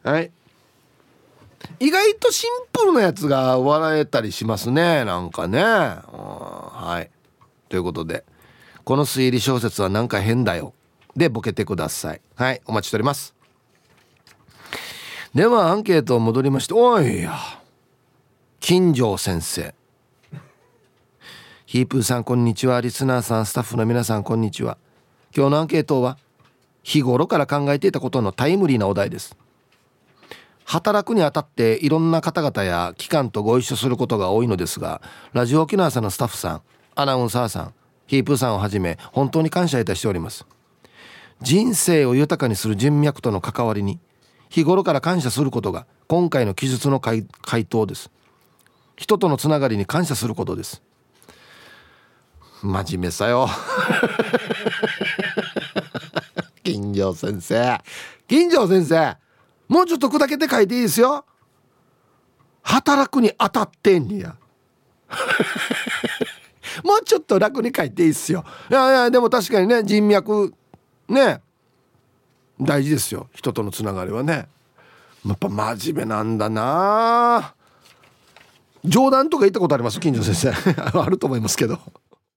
はい。意外とシンプルなやつが笑えたりしますねなんかね。はい。ということでこの推理小説はなんか変だよ。でボケてください。はいお待ちしております。ではアンケート戻りましておいや金城先生。ヒープーさんこんにちは。リスナーさんスタッフの皆さんこんにちは。今日のアンケートは日頃から考えていたことのタイムリーなお題です。働くにあたっていろんな方々や機関とご一緒することが多いのですがラジオ沖縄さんのスタッフさんアナウンサーさんヒープーさんをはじめ本当に感謝いたしております。人生を豊かにする人脈との関わりに日頃から感謝することが今回の記述の回答です。人とのつながりに感謝することです。真面目さよ。金城先生。金城先生。もうちょっと砕けて書いていいですよ。働くに当たってんにや。もうちょっと楽に書いていいっすよ。いやいやでも確かにね人脈ね大事ですよ。人とのつながりはね。やっぱ真面目なんだな。冗談とか言ったことあります？金城先生。あると思いますけど。